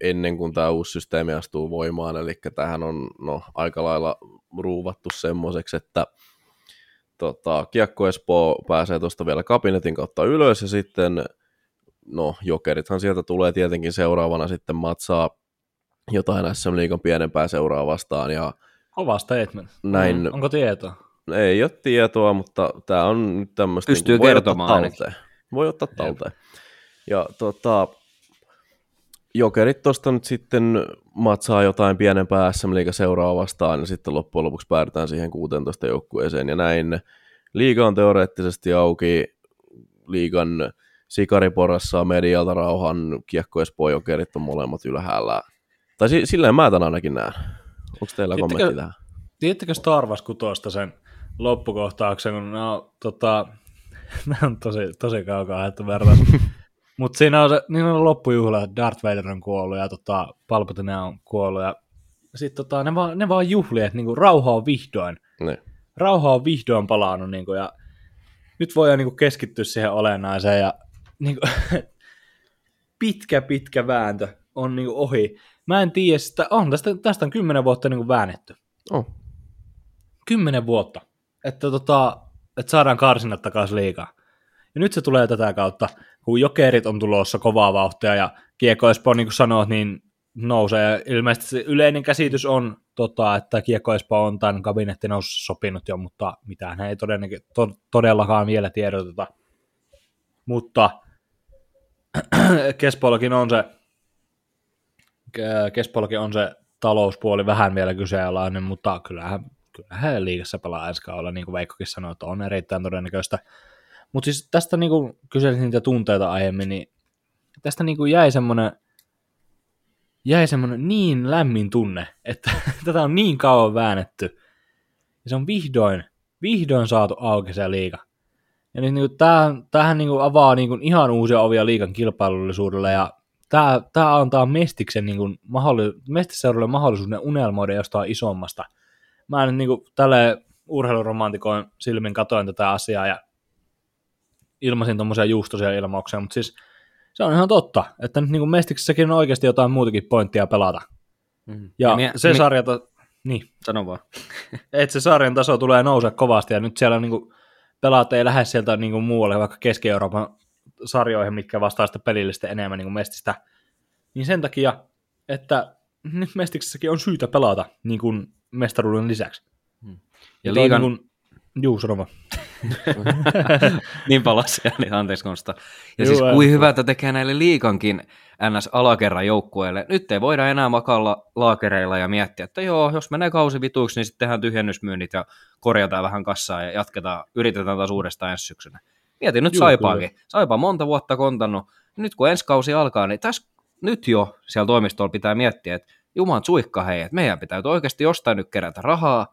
ennen kuin tämä uusi systeemi astuu voimaan, eli tähän on no, aika lailla ruuvattu semmoiseksi, että tota, Kiekko Espoo pääsee tuosta vielä kabinetin kautta ylös, ja sitten no, jokerithan sieltä tulee tietenkin seuraavana sitten matsaa jotain SM Liigan pienempää seuraa vastaan, ja Kova statement. Näin. Mm, Onko tietoa? Ei ole tietoa, mutta tämä on nyt tämmöistä... Pystyy voi kertomaan ottaa ainakin. talteen. Voi ottaa talteen. Ja tota, Jokerit tuosta nyt sitten matsaa jotain pienempää SM Liiga seuraa vastaan, ja sitten loppujen lopuksi päädytään siihen 16 joukkueeseen, ja näin. Liiga on teoreettisesti auki, liigan sikariporassa medialta rauhan, kiekko Espoo Jokerit on molemmat ylhäällä. Tai si- silleen mä tämän ainakin näen. Onko teillä Tiedättekö- kommentti tähän? Tiedättekö Star Wars kutosta sen loppukohtauksen, kun ne on, tota, (laughs) ne on tosi, tosi kaukaa haettu verran. (laughs) Mutta siinä on se, niin on loppujuhla, että Darth Vader on kuollut ja tota, Palpatine on kuollut ja sitten tota, ne, vaan, ne vaan juhli, että niinku, rauha on vihdoin, Ne. rauha on vihdoin palannut niinku, ja nyt voidaan niinku, keskittyä siihen olennaiseen ja niinku, (laughs) pitkä, pitkä vääntö on niinku, ohi. Mä en tiedä, sitä on, tästä, tästä on kymmenen vuotta niinku, väännetty Oh. kymmenen vuotta, että, tota, että saadaan karsinnat takaisin liikaa. Ja nyt se tulee tätä kautta, kun jokerit on tulossa kovaa vauhtia ja Kiekko Espoo, niin kuin sanoit, niin nousee. Ja ilmeisesti se yleinen käsitys on, tota, että Kiekko Espoo on tämän kabinettinousussa sopinut jo, mutta mitään ei todennäkö- to- todellakaan vielä tiedoteta. Mutta (clears throat) Kespollakin on se Kespollakin on se talouspuoli vähän vielä kyseenalainen, mutta kyllähän, kyllähän liigassa pelaa ensi kaudella, niin kuin Veikkokin sanoi, että on erittäin todennäköistä. Mutta siis tästä niin kuin kyselin niitä tunteita aiemmin, niin tästä niin kuin jäi semmoinen jäi semmoinen niin lämmin tunne, että (laughs) tätä on niin kauan väännetty. Ja se on vihdoin, vihdoin saatu auki se liiga. Ja nyt niin tämähän, tämähän niin avaa niin ihan uusia ovia liigan kilpailullisuudelle ja tämä, tämä antaa Mestiksen niin kuin mahdolli- Mestisseuralle mahdollisuuden unelmoida jostain isommasta. Mä nyt niin kuin, tälle urheiluromantikoin silmin katoin tätä asiaa ja ilmasin tuommoisia juustoisia ilmauksia, mutta siis se on ihan totta, että nyt niin kuin Mestiksessäkin on oikeasti jotain muutakin pointtia pelata. Mm. Ja, mie- se mi- sarja, niin, Sano vaan. (laughs) että se sarjan taso tulee nousee kovasti ja nyt siellä niin kuin, pelaat ei lähde sieltä niin kuin muualle, vaikka Keski-Euroopan sarjoihin, mitkä vastaa sitä pelillistä enemmän niin kuin Mestistä. Niin sen takia, että nyt Mestiksessäkin on syytä pelata niin kuin mestaruuden lisäksi. Ja toi liigan, Niin kuin, juu, sano vaan. (laughs) niin palasi, niin anteeksi Konsta. Ja Juu, siis kuin hyvä, että tekee näille liikankin NS-alakerran joukkueille. Nyt ei voida enää makalla laakereilla ja miettiä, että joo, jos menee kausi vituiksi, niin sitten tehdään tyhjennysmyynnit ja korjataan vähän kassaa ja jatketaan, yritetään taas uudestaan ensi syksynä. Mietin nyt Juu, Saipaakin. Saipa on monta vuotta kontannut. Nyt kun ensi kausi alkaa, niin tässä nyt jo siellä toimistolla pitää miettiä, että juman suikka hei, että meidän pitää oikeasti jostain nyt kerätä rahaa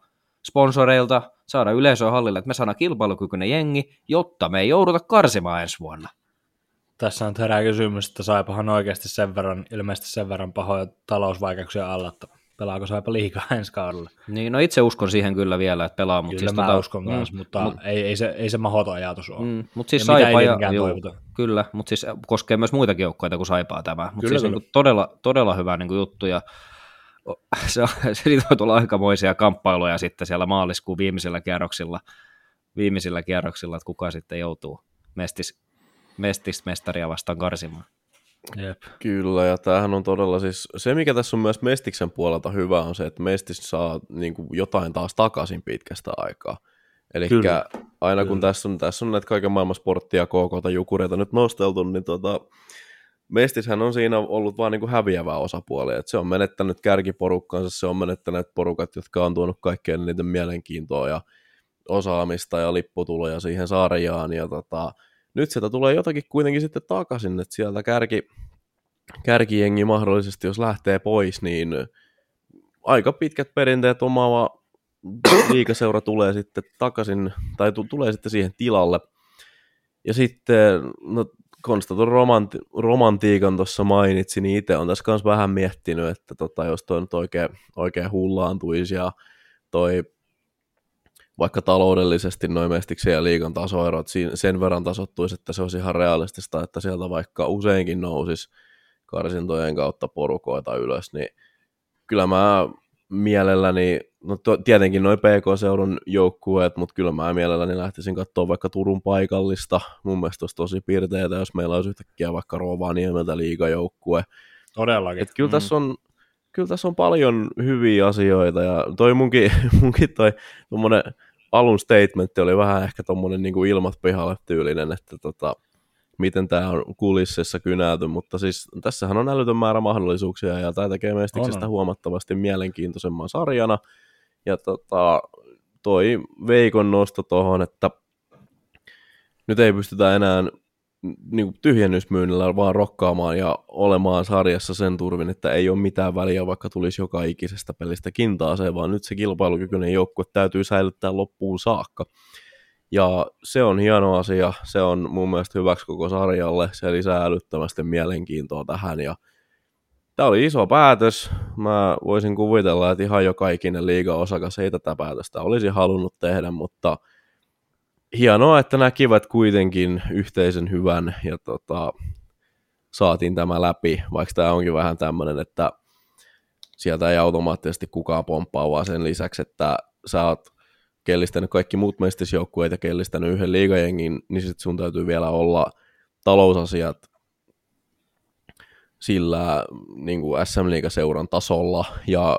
sponsoreilta, saada yleisöä hallille, että me saadaan kilpailukykyinen jengi, jotta me ei jouduta karsimaan ensi vuonna. Tässä on herää kysymys, että Saipahan oikeasti sen verran, ilmeisesti sen verran pahoja talousvaikeuksia alla, että pelaako Saipa liikaa (laughs) ensi kaudella. Niin, no itse uskon siihen kyllä vielä, että pelaa, mutta Kyllä siis mä tota, uskon kanssa, mm, mutta mut- ei, ei, se, ei se mahdoton ajatus ole. Mm, mutta siis Ja Saipa ja, juu, kyllä, mutta siis koskee myös muitakin joukkoja kuin Saipaa tämä. Mutta siis kyllä. niin todella, todella hyvä niin kuin juttu ja (laughs) se, on- siitä voi tulla aikamoisia kamppailuja sitten siellä maaliskuun viimeisillä kierroksilla, viimeisillä kierroksilla, että kuka sitten joutuu mestis, mestis mestaria vastaan karsimaan. Jep. Kyllä, ja tämähän on todella siis, se mikä tässä on myös Mestiksen puolelta hyvä on se, että Mestis saa niin kuin, jotain taas takaisin pitkästä aikaa. Eli aina kun Kyllä. tässä on, tässä on näitä kaiken maailman sporttia, KK tai jukureita nyt nosteltu, niin tota, Mestishän on siinä ollut vaan niin kuin häviävä osapuoli. Et se on menettänyt kärkiporukkansa, se on menettänyt porukat, jotka on tuonut kaikkein eniten mielenkiintoa ja osaamista ja lipputuloja siihen sarjaan. Ja tota, nyt sieltä tulee jotakin kuitenkin sitten takaisin, että sieltä kärki, kärkijengi mahdollisesti, jos lähtee pois, niin aika pitkät perinteet omaava liikaseura tulee sitten takaisin, tai tu- tulee sitten siihen tilalle. Ja sitten, no Konsta tuon romanti- romantiikan tuossa mainitsi, niin itse on tässä kanssa vähän miettinyt, että tota, jos toi nyt oikein, oikein hullaantuisi ja toi vaikka taloudellisesti noin mestiksen ja liikan tasoerot sen verran tasottuisi, että se olisi ihan realistista, että sieltä vaikka useinkin nousisi karsintojen kautta porukoita ylös, niin kyllä mä mielelläni, no to, tietenkin noin PK-seudun joukkueet, mutta kyllä mä mielelläni lähtisin katsoa vaikka Turun paikallista. Mun mielestä olisi tosi piirteitä, jos meillä olisi yhtäkkiä vaikka Rovaniemeltä liigajoukkue. Todellakin. Et kyllä Mm. tässä on, kyllä tässä on paljon hyviä asioita ja toi munkin, (laughs) munkin toi alun statementti oli vähän ehkä tommonen niin kuin ilmat pihalle tyylinen, että tota, miten tämä on kulississa kynäyty, mutta siis tässähän on älytön määrä mahdollisuuksia ja tämä tekee Mestiksestä huomattavasti mielenkiintoisemman sarjana. Ja tota, toi Veikon nosto tuohon, että nyt ei pystytä enää niin kuin tyhjennysmyynnillä vaan rokkaamaan ja olemaan sarjassa sen turvin, että ei ole mitään väliä, vaikka tulisi joka ikisestä pelistä kintaaseen, vaan nyt se kilpailukykyinen joukkue täytyy säilyttää loppuun saakka. Ja se on hieno asia, se on mun mielestä hyväksi koko sarjalle, se lisää älyttömästi mielenkiintoa tähän. Ja Tämä oli iso päätös. Mä voisin kuvitella, että ihan joka ikinen liiga-osakas ei tätä päätöstä olisi halunnut tehdä, mutta hienoa, että näkivät kuitenkin yhteisen hyvän ja tota, saatiin tämä läpi, vaikka tämä onkin vähän tämmöinen, että sieltä ei automaattisesti kukaan pomppaa, vaan sen lisäksi, että sä oot kellistänyt kaikki muut mestisjoukkueet ja kellistänyt yhden liigajengin, niin sit sun täytyy vielä olla talousasiat sillä niin kuin SM-liigaseuran tasolla, ja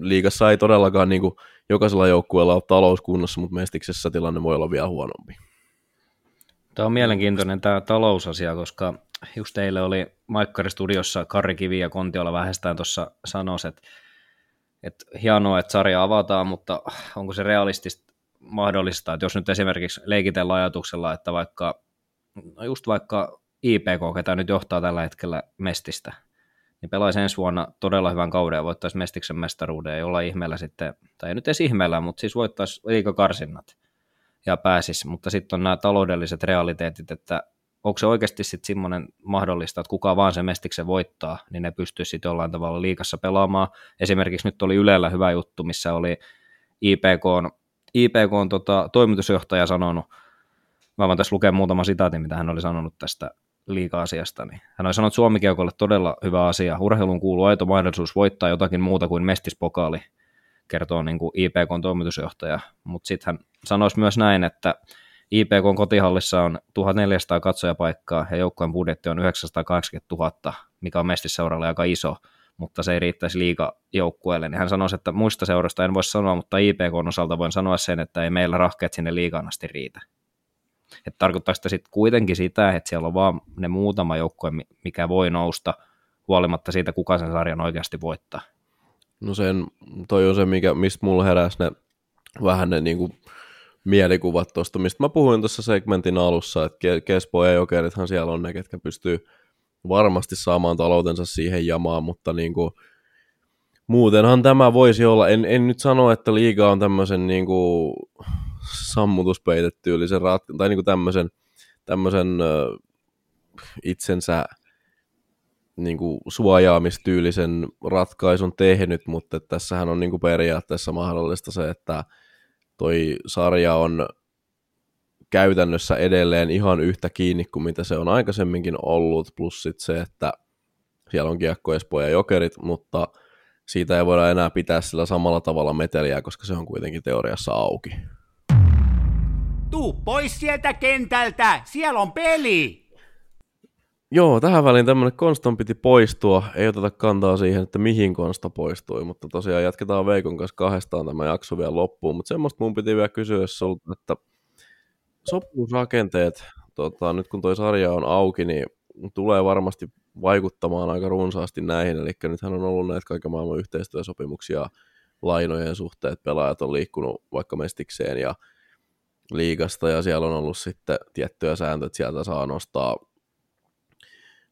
liigassa ei todellakaan niin kuin, jokaisella joukkueella ole talouskunnossa, mutta Mestiksessä tilanne voi olla vielä huonompi. Tämä on mielenkiintoinen tämä talousasia, koska just teille oli Maikkari Studiossa Karri Kivi ja Kontiola vähestään tuossa sanoisi, että, että hienoa, että sarja avataan, mutta onko se realistista mahdollista, että jos nyt esimerkiksi leikitellään ajatuksella, että vaikka, no just vaikka IPK, ketä nyt johtaa tällä hetkellä Mestistä, niin pelaisi ensi vuonna todella hyvän kauden ja voittaisi Mestiksen mestaruuden. Ja olla ihmeellä sitten, tai ei nyt edes ihmeellä, mutta siis voittaisi liikakarsinnat ja pääsisi, mutta sitten on nämä taloudelliset realiteetit, että onko se oikeasti sitten semmoinen mahdollista, että kuka vaan se Mestiksen voittaa, niin ne pystyisi sitten jollain tavalla liikassa pelaamaan. Esimerkiksi nyt oli Ylellä hyvä juttu, missä oli IPK, IPK on tota, toimitusjohtaja sanonut, mä voin tässä lukea muutama sitaatin, mitä hän oli sanonut tästä liika-asiasta, niin hän on sanonut, että Suomikeukolle todella hyvä asia. Urheiluun kuuluu aito mahdollisuus voittaa jotakin muuta kuin mestispokaali, kertoo niin kuin IPKn toimitusjohtaja. Mutta sitten hän sanoisi myös näin, että IPKn kotihallissa on 1400 katsojapaikkaa ja joukkojen budjetti on 980 000, mikä on mestisseuralle aika iso, mutta se ei riittäisi liigajoukkueelle. Niin hän sanoisi, että muista seurasta en voi sanoa, mutta IPKn osalta voin sanoa sen, että ei meillä rahkeet sinne liigaan asti riitä. Että tarkoittaa sitä sitten kuitenkin sitä, että siellä on vaan ne muutama joukkue, mikä voi nousta huolimatta siitä, kuka sen sarjan oikeasti voittaa. No sen, toi on se, mikä, mistä mulla heräsi ne vähän ne niin kuin mielikuvat tuosta, mistä mä puhuin tuossa segmentin alussa, että Kespo ja Jokerithan siellä on ne, ketkä pystyy varmasti saamaan taloutensa siihen jamaan, mutta niin kuin, muutenhan tämä voisi olla, en, en nyt sano, että liiga on tämmöisen niin kuin, sammutuspeitettyylisen rat- tai niinku tämmöisen, tämmöisen uh, itsensä niinku suojaamistyylisen ratkaisun tehnyt, mutta tässähän on niinku periaatteessa mahdollista se, että toi sarja on käytännössä edelleen ihan yhtä kiinni kuin mitä se on aikaisemminkin ollut, plus sit se, että siellä on Kiekko, Espoo ja Jokerit, mutta siitä ei voida enää pitää sillä samalla tavalla meteliä, koska se on kuitenkin teoriassa auki. Tuu pois sieltä kentältä, siellä on peli! Joo, tähän väliin tämmöinen Konstan piti poistua. Ei oteta kantaa siihen, että mihin Konsta poistui, mutta tosiaan jatketaan Veikon kanssa kahdestaan tämä jakso vielä loppuun. Mutta semmoista mun piti vielä kysyä sulta, että sopimusrakenteet, tota, nyt kun toi sarja on auki, niin tulee varmasti vaikuttamaan aika runsaasti näihin. Eli nythän on ollut näitä kaiken maailman yhteistyösopimuksia lainojen suhteet, pelaajat on liikkunut vaikka mestikseen ja liigasta ja siellä on ollut sitten tiettyjä sääntöjä, että sieltä saa nostaa,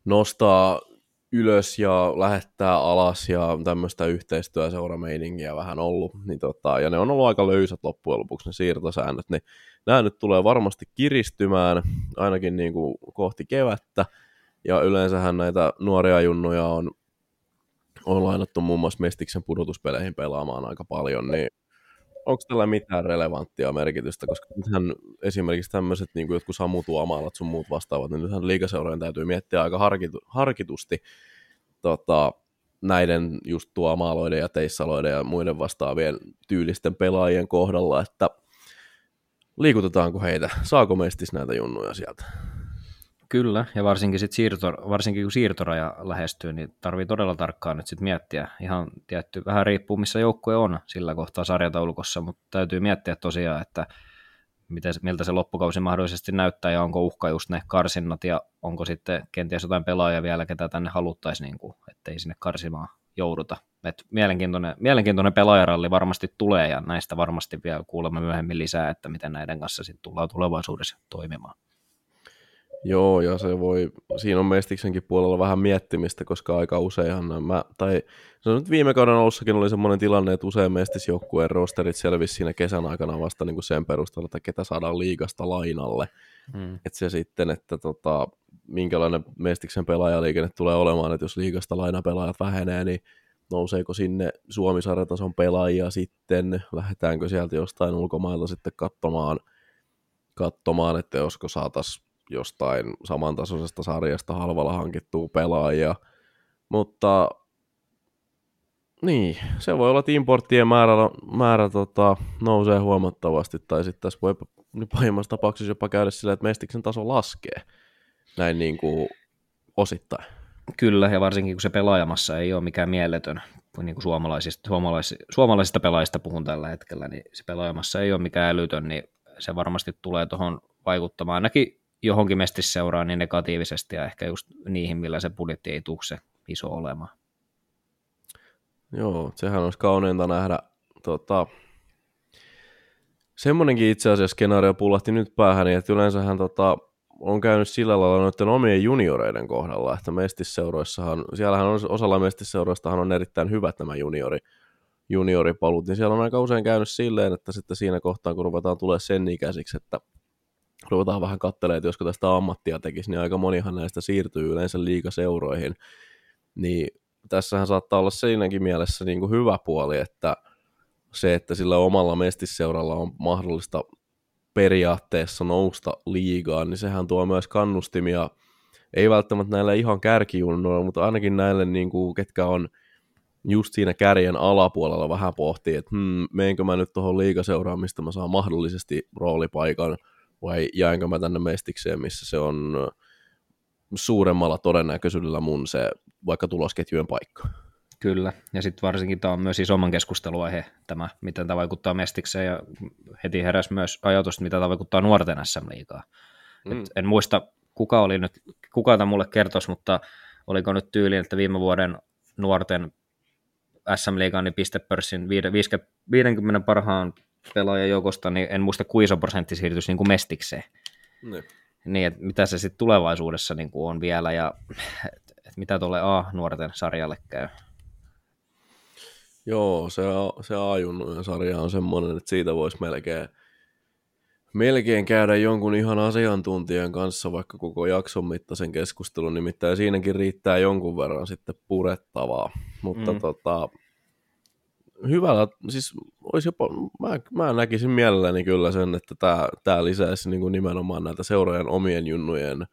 nostaa ylös ja lähettää alas ja tämmöistä yhteistyöseurameiningiä vähän ollut. Niin tota, ja ne on ollut aika löysät loppujen lopuksi ne siirtosäännöt, niin nämä nyt tulee varmasti kiristymään ainakin niin kuin kohti kevättä. Ja yleensähän näitä nuoria junnuja on, on lainattu muun muassa Mestiksen pudotuspeleihin pelaamaan aika paljon, niin onko tällä mitään relevanttia merkitystä, koska nythän esimerkiksi tämmöiset niin jotkut Samu Tuomaalat sun muut vastaavat, niin nythän liikaseurojen täytyy miettiä aika harkitu, harkitusti tota, näiden just tuomaaloiden ja teissaloiden ja muiden vastaavien tyylisten pelaajien kohdalla, että liikutetaanko heitä, saako mestis näitä junnuja sieltä? Kyllä, ja varsinkin, sit siirto, varsinkin kun siirtoraja lähestyy, niin tarvii todella tarkkaan nyt sit miettiä. Ihan tietty, vähän riippuu missä joukkue on sillä kohtaa sarjataulukossa, mutta täytyy miettiä tosiaan, että miten, miltä se loppukausi mahdollisesti näyttää ja onko uhka just ne karsinnat ja onko sitten kenties jotain pelaajia vielä, ketä tänne haluttaisiin, niin kuin, ettei sinne karsimaan jouduta. Et mielenkiintoinen, mielenkiintoinen pelaajaralli varmasti tulee ja näistä varmasti vielä kuulemme myöhemmin lisää, että miten näiden kanssa sitten tullaan tulevaisuudessa toimimaan. Joo, ja se voi, siinä on Mestiksenkin puolella vähän miettimistä, koska aika useinhan mä, tai se on nyt viime kauden alussakin oli semmoinen tilanne, että usein Mestisjoukkueen rosterit selvisi siinä kesän aikana vasta niin kuin sen perusteella, että ketä saadaan liigasta lainalle. Hmm. Että se sitten, että tota, minkälainen Mestiksen pelaajaliikenne tulee olemaan, että jos liigasta lainapelaajat vähenee, niin nouseeko sinne Suomi-sarjatason pelaajia sitten, lähdetäänkö sieltä jostain ulkomailta sitten katsomaan, katsomaan että josko saataisiin jostain samantasoisesta sarjasta halvalla hankittua pelaajia, mutta niin, se voi olla, että importtien määrä, määrä tota, nousee huomattavasti, tai sitten tässä voi niin pahimmassa tapauksessa jopa käydä sillä, että mestiksen taso laskee. Näin niin kuin osittain. Kyllä, ja varsinkin kun se pelaajamassa ei ole mikään mieletön, niin kuin suomalaisista, suomalaisista, suomalaisista pelaajista puhun tällä hetkellä, niin se pelaajamassa ei ole mikään älytön, niin se varmasti tulee tuohon vaikuttamaan. Ainakin johonkin mestisseuraan niin negatiivisesti ja ehkä just niihin, millä se budjetti ei tule se iso olemaan. Joo, sehän olisi kauneinta nähdä tota, semmoinenkin itse asiassa skenaario pullahti nyt päähän, että yleensähän tota, on käynyt sillä lailla noiden omien junioreiden kohdalla, että mestisseuroissahan, siellähän on, osalla mestisseuroistahan on erittäin hyvät nämä juniori, junioripalut, niin siellä on aika usein käynyt silleen, että sitten siinä kohtaa, kun ruvetaan tulee sen ikäisiksi, että ruvetaan vähän katselemaan, että josko tästä ammattia tekisi, niin aika monihan näistä siirtyy yleensä liikaseuroihin, niin tässähän saattaa olla siinäkin mielessä niin kuin hyvä puoli, että se, että sillä omalla mestisseuralla on mahdollista periaatteessa nousta liigaan, niin sehän tuo myös kannustimia, ei välttämättä näille ihan kärkijunnoille, mutta ainakin näille, niin kuin, ketkä on just siinä kärjen alapuolella vähän pohtii, että hmm, meenkö mä nyt tuohon liigaseuraan, mistä mä saan mahdollisesti roolipaikan, vai jäänkö mä tänne mestikseen, missä se on suuremmalla todennäköisyydellä mun se vaikka tulosketjujen paikka. Kyllä, ja sitten varsinkin tämä on myös isomman keskusteluaihe, tämä, miten tämä vaikuttaa mestikseen, ja heti heräs myös ajatus, mitä tämä vaikuttaa nuorten SM-liigaa. Mm. en muista, kuka oli nyt, kuka tämä mulle kertoisi, mutta oliko nyt tyyli, että viime vuoden nuorten SM-liigaan niin pistepörssin 50 parhaan pelaajan joukosta, niin en muista kuinka iso prosentti siirtyisi niin kuin mestikseen. Ne. Niin, että mitä se sitten tulevaisuudessa niin kuin on vielä, ja että mitä tuolle A-nuorten sarjalle käy. Joo, se, se A-junnujen sarja on semmoinen, että siitä voisi melkein, melkein käydä jonkun ihan asiantuntijan kanssa vaikka koko jakson mittaisen keskustelun, nimittäin siinäkin riittää jonkun verran sitten purettavaa. Mutta mm. tota, hyvällä, siis olisi jopa, mä, mä näkisin mielelläni kyllä sen, että tämä, tämä lisäisi niin kuin nimenomaan näitä seurojen omien junnujen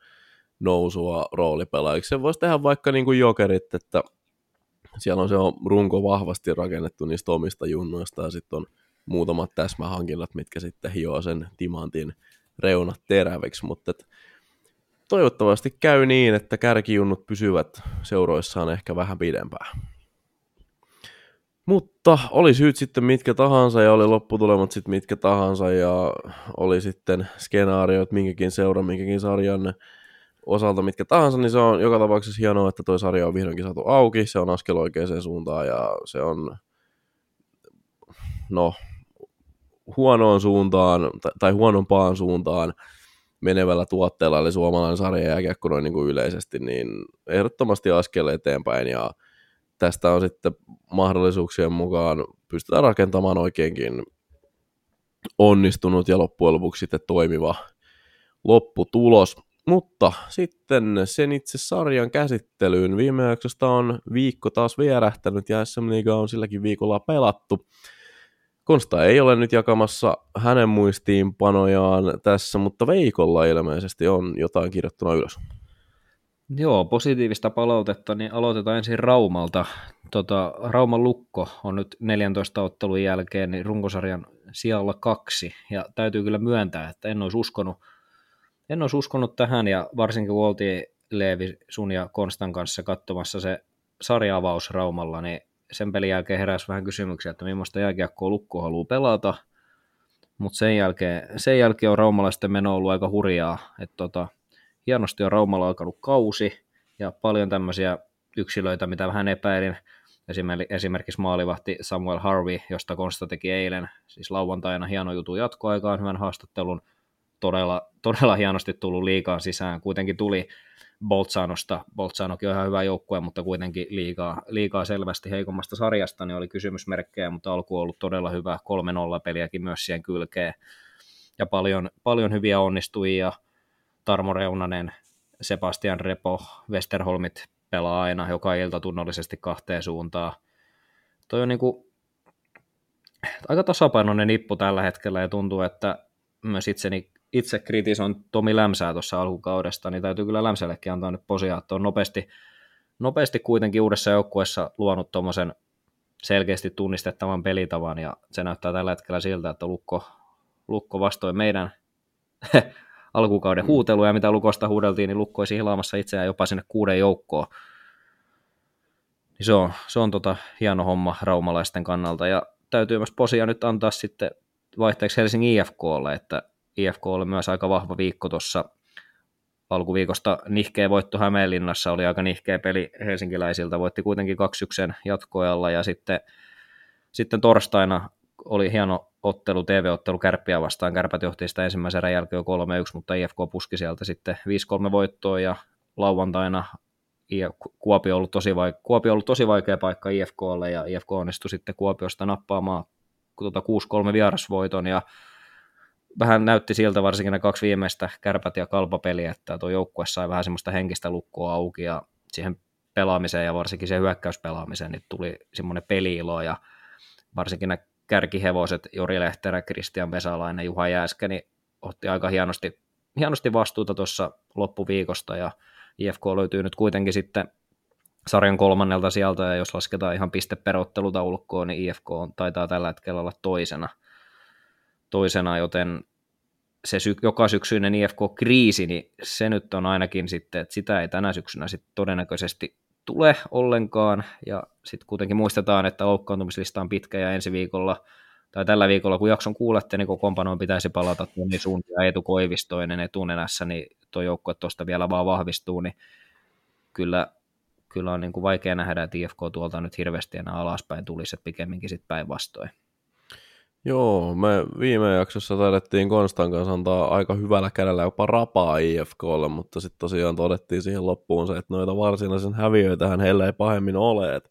nousua roolipelaajiksi. Se voisi tehdä vaikka niin kuin jokerit, että siellä on se on runko vahvasti rakennettu niistä omista junnuista ja sitten on muutamat täsmähankinnat, mitkä sitten hioo sen timantin reunat teräviksi, mutta et, toivottavasti käy niin, että kärkijunnut pysyvät seuroissaan ehkä vähän pidempään. Mutta oli syyt sitten mitkä tahansa ja oli lopputulemat sitten mitkä tahansa ja oli sitten skenaariot minkäkin seuran, minkäkin sarjan osalta mitkä tahansa, niin se on joka tapauksessa hienoa, että toi sarja on vihdoinkin saatu auki, se on askel oikeaan suuntaan ja se on no huonoon suuntaan tai huonompaan suuntaan menevällä tuotteella, eli suomalainen sarja jääkiekko noin niin kuin yleisesti, niin ehdottomasti askel eteenpäin ja tästä on sitten mahdollisuuksien mukaan pystytään rakentamaan oikeinkin onnistunut ja loppujen lopuksi sitten toimiva lopputulos. Mutta sitten sen itse sarjan käsittelyyn. Viime jaksosta on viikko taas vierähtänyt ja SM Liiga on silläkin viikolla pelattu. Konsta ei ole nyt jakamassa hänen muistiinpanojaan tässä, mutta Veikolla ilmeisesti on jotain kirjoittuna ylös. Joo, positiivista palautetta, niin aloitetaan ensin Raumalta. Tota, Rauman lukko on nyt 14 ottelun jälkeen niin runkosarjan sijalla kaksi, ja täytyy kyllä myöntää, että en olisi uskonut, en olisi uskonut tähän, ja varsinkin kun oltiin Leevi sun ja Konstan kanssa katsomassa se sarjaavaus Raumalla, niin sen pelin jälkeen heräsi vähän kysymyksiä, että millaista jääkiekkoa Lukko haluaa pelata, mutta sen jälkeen, sen jälkeen on raumalaisten meno ollut aika hurjaa, että tota, hienosti on Raumalla alkanut kausi, ja paljon tämmöisiä yksilöitä, mitä vähän epäilin, esimerkiksi maalivahti Samuel Harvey, josta Konsta teki eilen, siis lauantaina hieno jutu jatkoaikaan, hyvän haastattelun, todella, todella hienosti tullut liikaan sisään, kuitenkin tuli Boltsanosta, Boltsanokin on ihan hyvä joukkue, mutta kuitenkin liikaa, liikaa selvästi heikommasta sarjasta, niin oli kysymysmerkkejä, mutta alku on ollut todella hyvä, 3-0 peliäkin myös siihen kylkeen, ja paljon, paljon hyviä onnistujia, Tarmo Reunanen, Sebastian Repo, Westerholmit pelaa aina joka ilta tunnollisesti kahteen suuntaan. Toi on niinku aika tasapainoinen nippu tällä hetkellä ja tuntuu, että myös itseni, itse kritisoin Tomi Lämsää tuossa alkukaudesta, niin täytyy kyllä Lämsällekin antaa nyt posia, että on nopeasti, nopeasti kuitenkin uudessa joukkueessa luonut tuommoisen selkeästi tunnistettavan pelitavan, ja se näyttää tällä hetkellä siltä, että Lukko, Lukko vastoin meidän alkukauden mm. huuteluja, mitä Lukosta huudeltiin, niin Lukko olisi hilaamassa itseään jopa sinne kuuden joukkoon. Niin se on, se on tota hieno homma raumalaisten kannalta, ja täytyy myös posia nyt antaa sitten vaihteeksi Helsingin IFKlle, että IFK oli myös aika vahva viikko tuossa alkuviikosta nihkeä voitto Hämeenlinnassa, oli aika nihkeä peli helsinkiläisiltä, voitti kuitenkin 2-1 jatkoajalla ja sitten, sitten torstaina oli hieno ottelu, TV-ottelu Kärppiä vastaan. Kärpät johti sitä ensimmäisen erän jälkeen 3-1, mutta IFK puski sieltä sitten 5-3 voittoa ja lauantaina Kuopio on ollut tosi, vaik- Kuopio ollut tosi vaikea paikka IFKlle ja IFK onnistui sitten Kuopiosta nappaamaan tuota 6-3 vierasvoiton ja vähän näytti siltä varsinkin ne kaksi viimeistä kärpät ja kalpapeliä, että tuo joukkue sai vähän semmoista henkistä lukkoa auki ja siihen pelaamiseen ja varsinkin se hyökkäyspelaamiseen niin tuli semmoinen peliilo ja varsinkin nämä kärkihevoset Jori Lehterä, Kristian Vesalainen, Juha Jääskä, niin otti aika hienosti, hienosti vastuuta tuossa loppuviikosta ja IFK löytyy nyt kuitenkin sitten sarjan kolmannelta sieltä, ja jos lasketaan ihan pisteperottelutaulukkoon, niin IFK on, taitaa tällä hetkellä olla toisena, toisena joten se sy- joka syksyinen IFK-kriisi, niin se nyt on ainakin sitten, että sitä ei tänä syksynä sitten todennäköisesti tule ollenkaan, ja sitten kuitenkin muistetaan, että loukkaantumislista on pitkä, ja ensi viikolla, tai tällä viikolla, kun jakson kuulette, niin kokoonpanoon pitäisi palata Toni Suunti ja Eetu Koivistoinen etunenässä, niin tuo joukkue tuosta vielä vaan vahvistuu, niin kyllä, kyllä on niin kuin vaikea nähdä, että IFK tuolta nyt hirveästi enää alaspäin tulisi, että pikemminkin sitten päinvastoin. Joo, me viime jaksossa taidettiin Konstan kanssa antaa aika hyvällä kädellä jopa rapaa IFKlle, mutta sitten tosiaan todettiin siihen loppuun se, että noita varsinaisen häviöitähän heillä ei pahemmin ole, että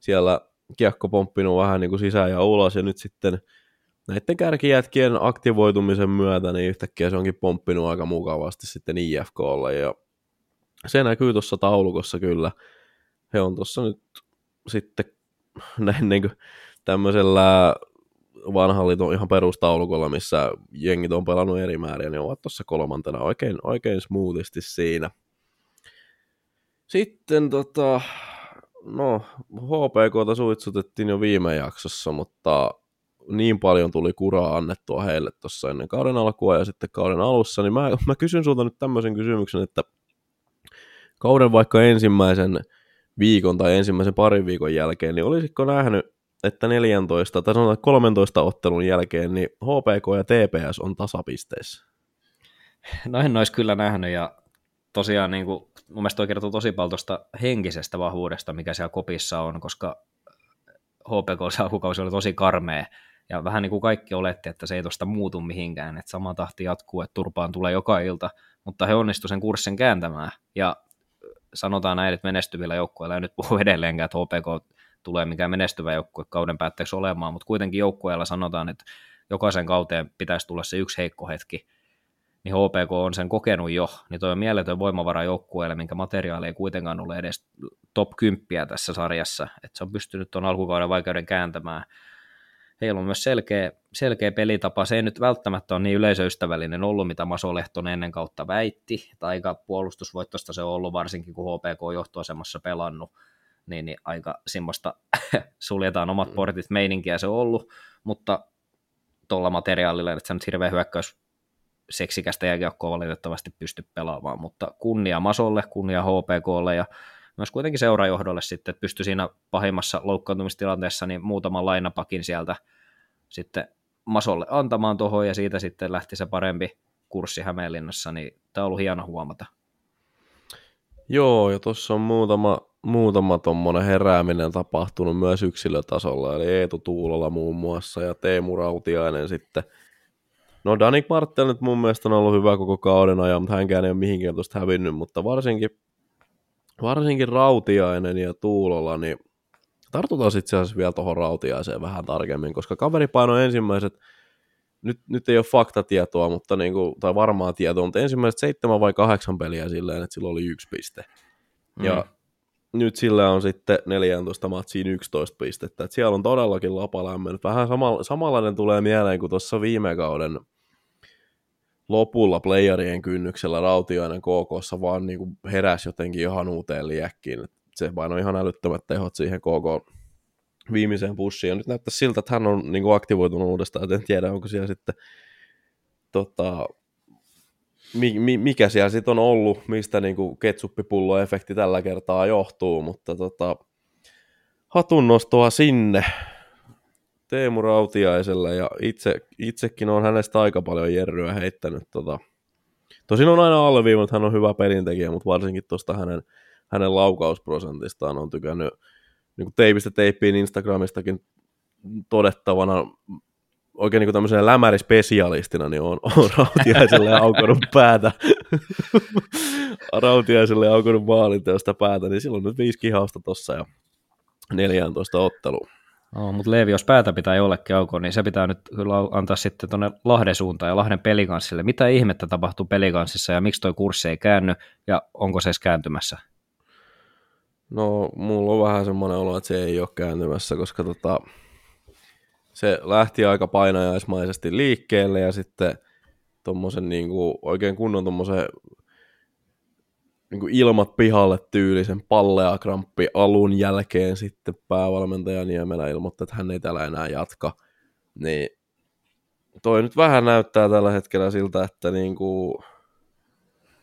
siellä kiekko pomppinut vähän niin kuin sisään ja ulos, ja nyt sitten näiden kärkijätkien aktivoitumisen myötä, niin yhtäkkiä se onkin pomppinut aika mukavasti sitten IFKlle, ja se näkyy tuossa taulukossa kyllä. He on tuossa nyt sitten (laughs) näin niin kuin tämmöisellä vanhan liiton ihan perustaulukolla, missä jengit on pelannut eri määriä, niin ovat tuossa kolmantena oikein, oikein smoothisti siinä. Sitten tota, no, HPKta suitsutettiin jo viime jaksossa, mutta niin paljon tuli kuraa annettua heille tuossa ennen kauden alkua ja sitten kauden alussa, niin mä, mä kysyn sulta nyt tämmöisen kysymyksen, että kauden vaikka ensimmäisen viikon tai ensimmäisen parin viikon jälkeen, niin olisitko nähnyt että 14 tai sanotaan 13 ottelun jälkeen niin HPK ja TPS on tasapisteissä. No en olisi kyllä nähnyt ja tosiaan niin kuin, mun mielestä toi kertoo tosi paljon tuosta henkisestä vahvuudesta, mikä siellä kopissa on, koska HPK alkukausi oli tosi karmea. Ja vähän niin kuin kaikki oletti, että se ei tuosta muutu mihinkään, että sama tahti jatkuu, että turpaan tulee joka ilta, mutta he onnistuivat sen kurssin kääntämään. Ja sanotaan näin, että menestyvillä joukkueilla ei nyt puhu edelleenkään, että HPK tulee mikään menestyvä joukkue kauden päätteeksi olemaan, mutta kuitenkin joukkueella sanotaan, että jokaisen kauteen pitäisi tulla se yksi heikko hetki, niin HPK on sen kokenut jo, niin toi on mieletön voimavara joukkueelle, minkä materiaali ei kuitenkaan ole edes top 10 tässä sarjassa, että se on pystynyt tuon alkukauden vaikeuden kääntämään. Heillä on myös selkeä, selkeä pelitapa, se ei nyt välttämättä ole niin yleisöystävällinen ollut, mitä Maso Lehtonen ennen kautta väitti, tai aika puolustusvoittosta se on ollut, varsinkin kun HPK on johtoasemassa pelannut, niin, niin aika semmoista (laughs) suljetaan omat mm. portit meininkiä se on ollut, mutta tuolla materiaalilla, että se nyt hirveä hyökkäys, seksikästä jääkiekkoa valitettavasti pysty pelaamaan, mutta kunnia Masolle, kunnia HPKlle ja myös kuitenkin seurajohdolle sitten, että pystyi siinä pahimmassa loukkaantumistilanteessa niin muutaman lainapakin sieltä sitten Masolle antamaan tuohon ja siitä sitten lähti se parempi kurssi Hämeenlinnassa, niin tämä on ollut hieno huomata. Joo, ja tuossa on muutama, muutama tuommoinen herääminen tapahtunut myös yksilötasolla, eli Eetu Tuulola muun muassa ja Teemu Rautiainen sitten. No Danik Martel nyt mun mielestä on ollut hyvä koko kauden ajan, mutta hänkään ei ole mihinkään tuosta hävinnyt, mutta varsinkin, varsinkin Rautiainen ja Tuulola, niin tartutaan itse asiassa vielä tuohon Rautiaiseen vähän tarkemmin, koska kaveri painoi ensimmäiset nyt, nyt ei ole faktatietoa, mutta niin kuin, tai varmaa tietoa, mutta ensimmäiset seitsemän vai kahdeksan peliä silleen, että sillä oli yksi piste. Mm. Ja nyt sillä on sitten 14 matsiin 11 pistettä. Et siellä on todellakin lapa lämmennyt. Vähän sama, samanlainen tulee mieleen kuin tuossa viime kauden lopulla playerien kynnyksellä Rautiainen KKssa vaan niin kuin heräsi jotenkin ihan uuteen liekkiin. Se painoi ihan älyttömät tehot siihen KK viimeiseen pussiin. Ja nyt näyttää siltä, että hän on niin kuin aktivoitunut uudestaan, en tiedä, onko siellä sitten tota, mi, mi, mikä siellä sitten on ollut, mistä niin kuin ketsuppipullo-efekti tällä kertaa johtuu, mutta tota, hatunnostoa sinne Teemu Rautiaiselle, ja itse, itsekin on hänestä aika paljon jerryä heittänyt. Tota. Tosin on aina alleviivannut, että hän on hyvä pelintekijä, mutta varsinkin tuosta hänen, hänen laukausprosentistaan on tykännyt niin teipistä teippiin Instagramistakin todettavana oikein niin tämmöisenä lämärispesialistina, niin on, on Rautiaiselle aukonut päätä. Rautiaiselle aukonut maalinteosta päätä, niin silloin nyt viisi kihausta tossa ja 14 ottelua. Oh, mutta Leevi, jos päätä pitää jollekin aukoa, niin se pitää nyt kyllä antaa sitten tuonne Lahden suuntaan ja Lahden pelikanssille. Mitä ihmettä tapahtuu pelikanssissa ja miksi tuo kurssi ei käänny ja onko se edes kääntymässä? No, mulla on vähän semmoinen olo, että se ei ole kääntymässä, koska tota, se lähti aika painajaismaisesti liikkeelle ja sitten tommosen niinku, oikein kunnon tommosen niinku ilmat pihalle tyylisen pallea kramppi alun jälkeen sitten päävalmentaja Niemelä ilmoitti, että hän ei täällä enää jatka. Niin toi nyt vähän näyttää tällä hetkellä siltä, että niinku,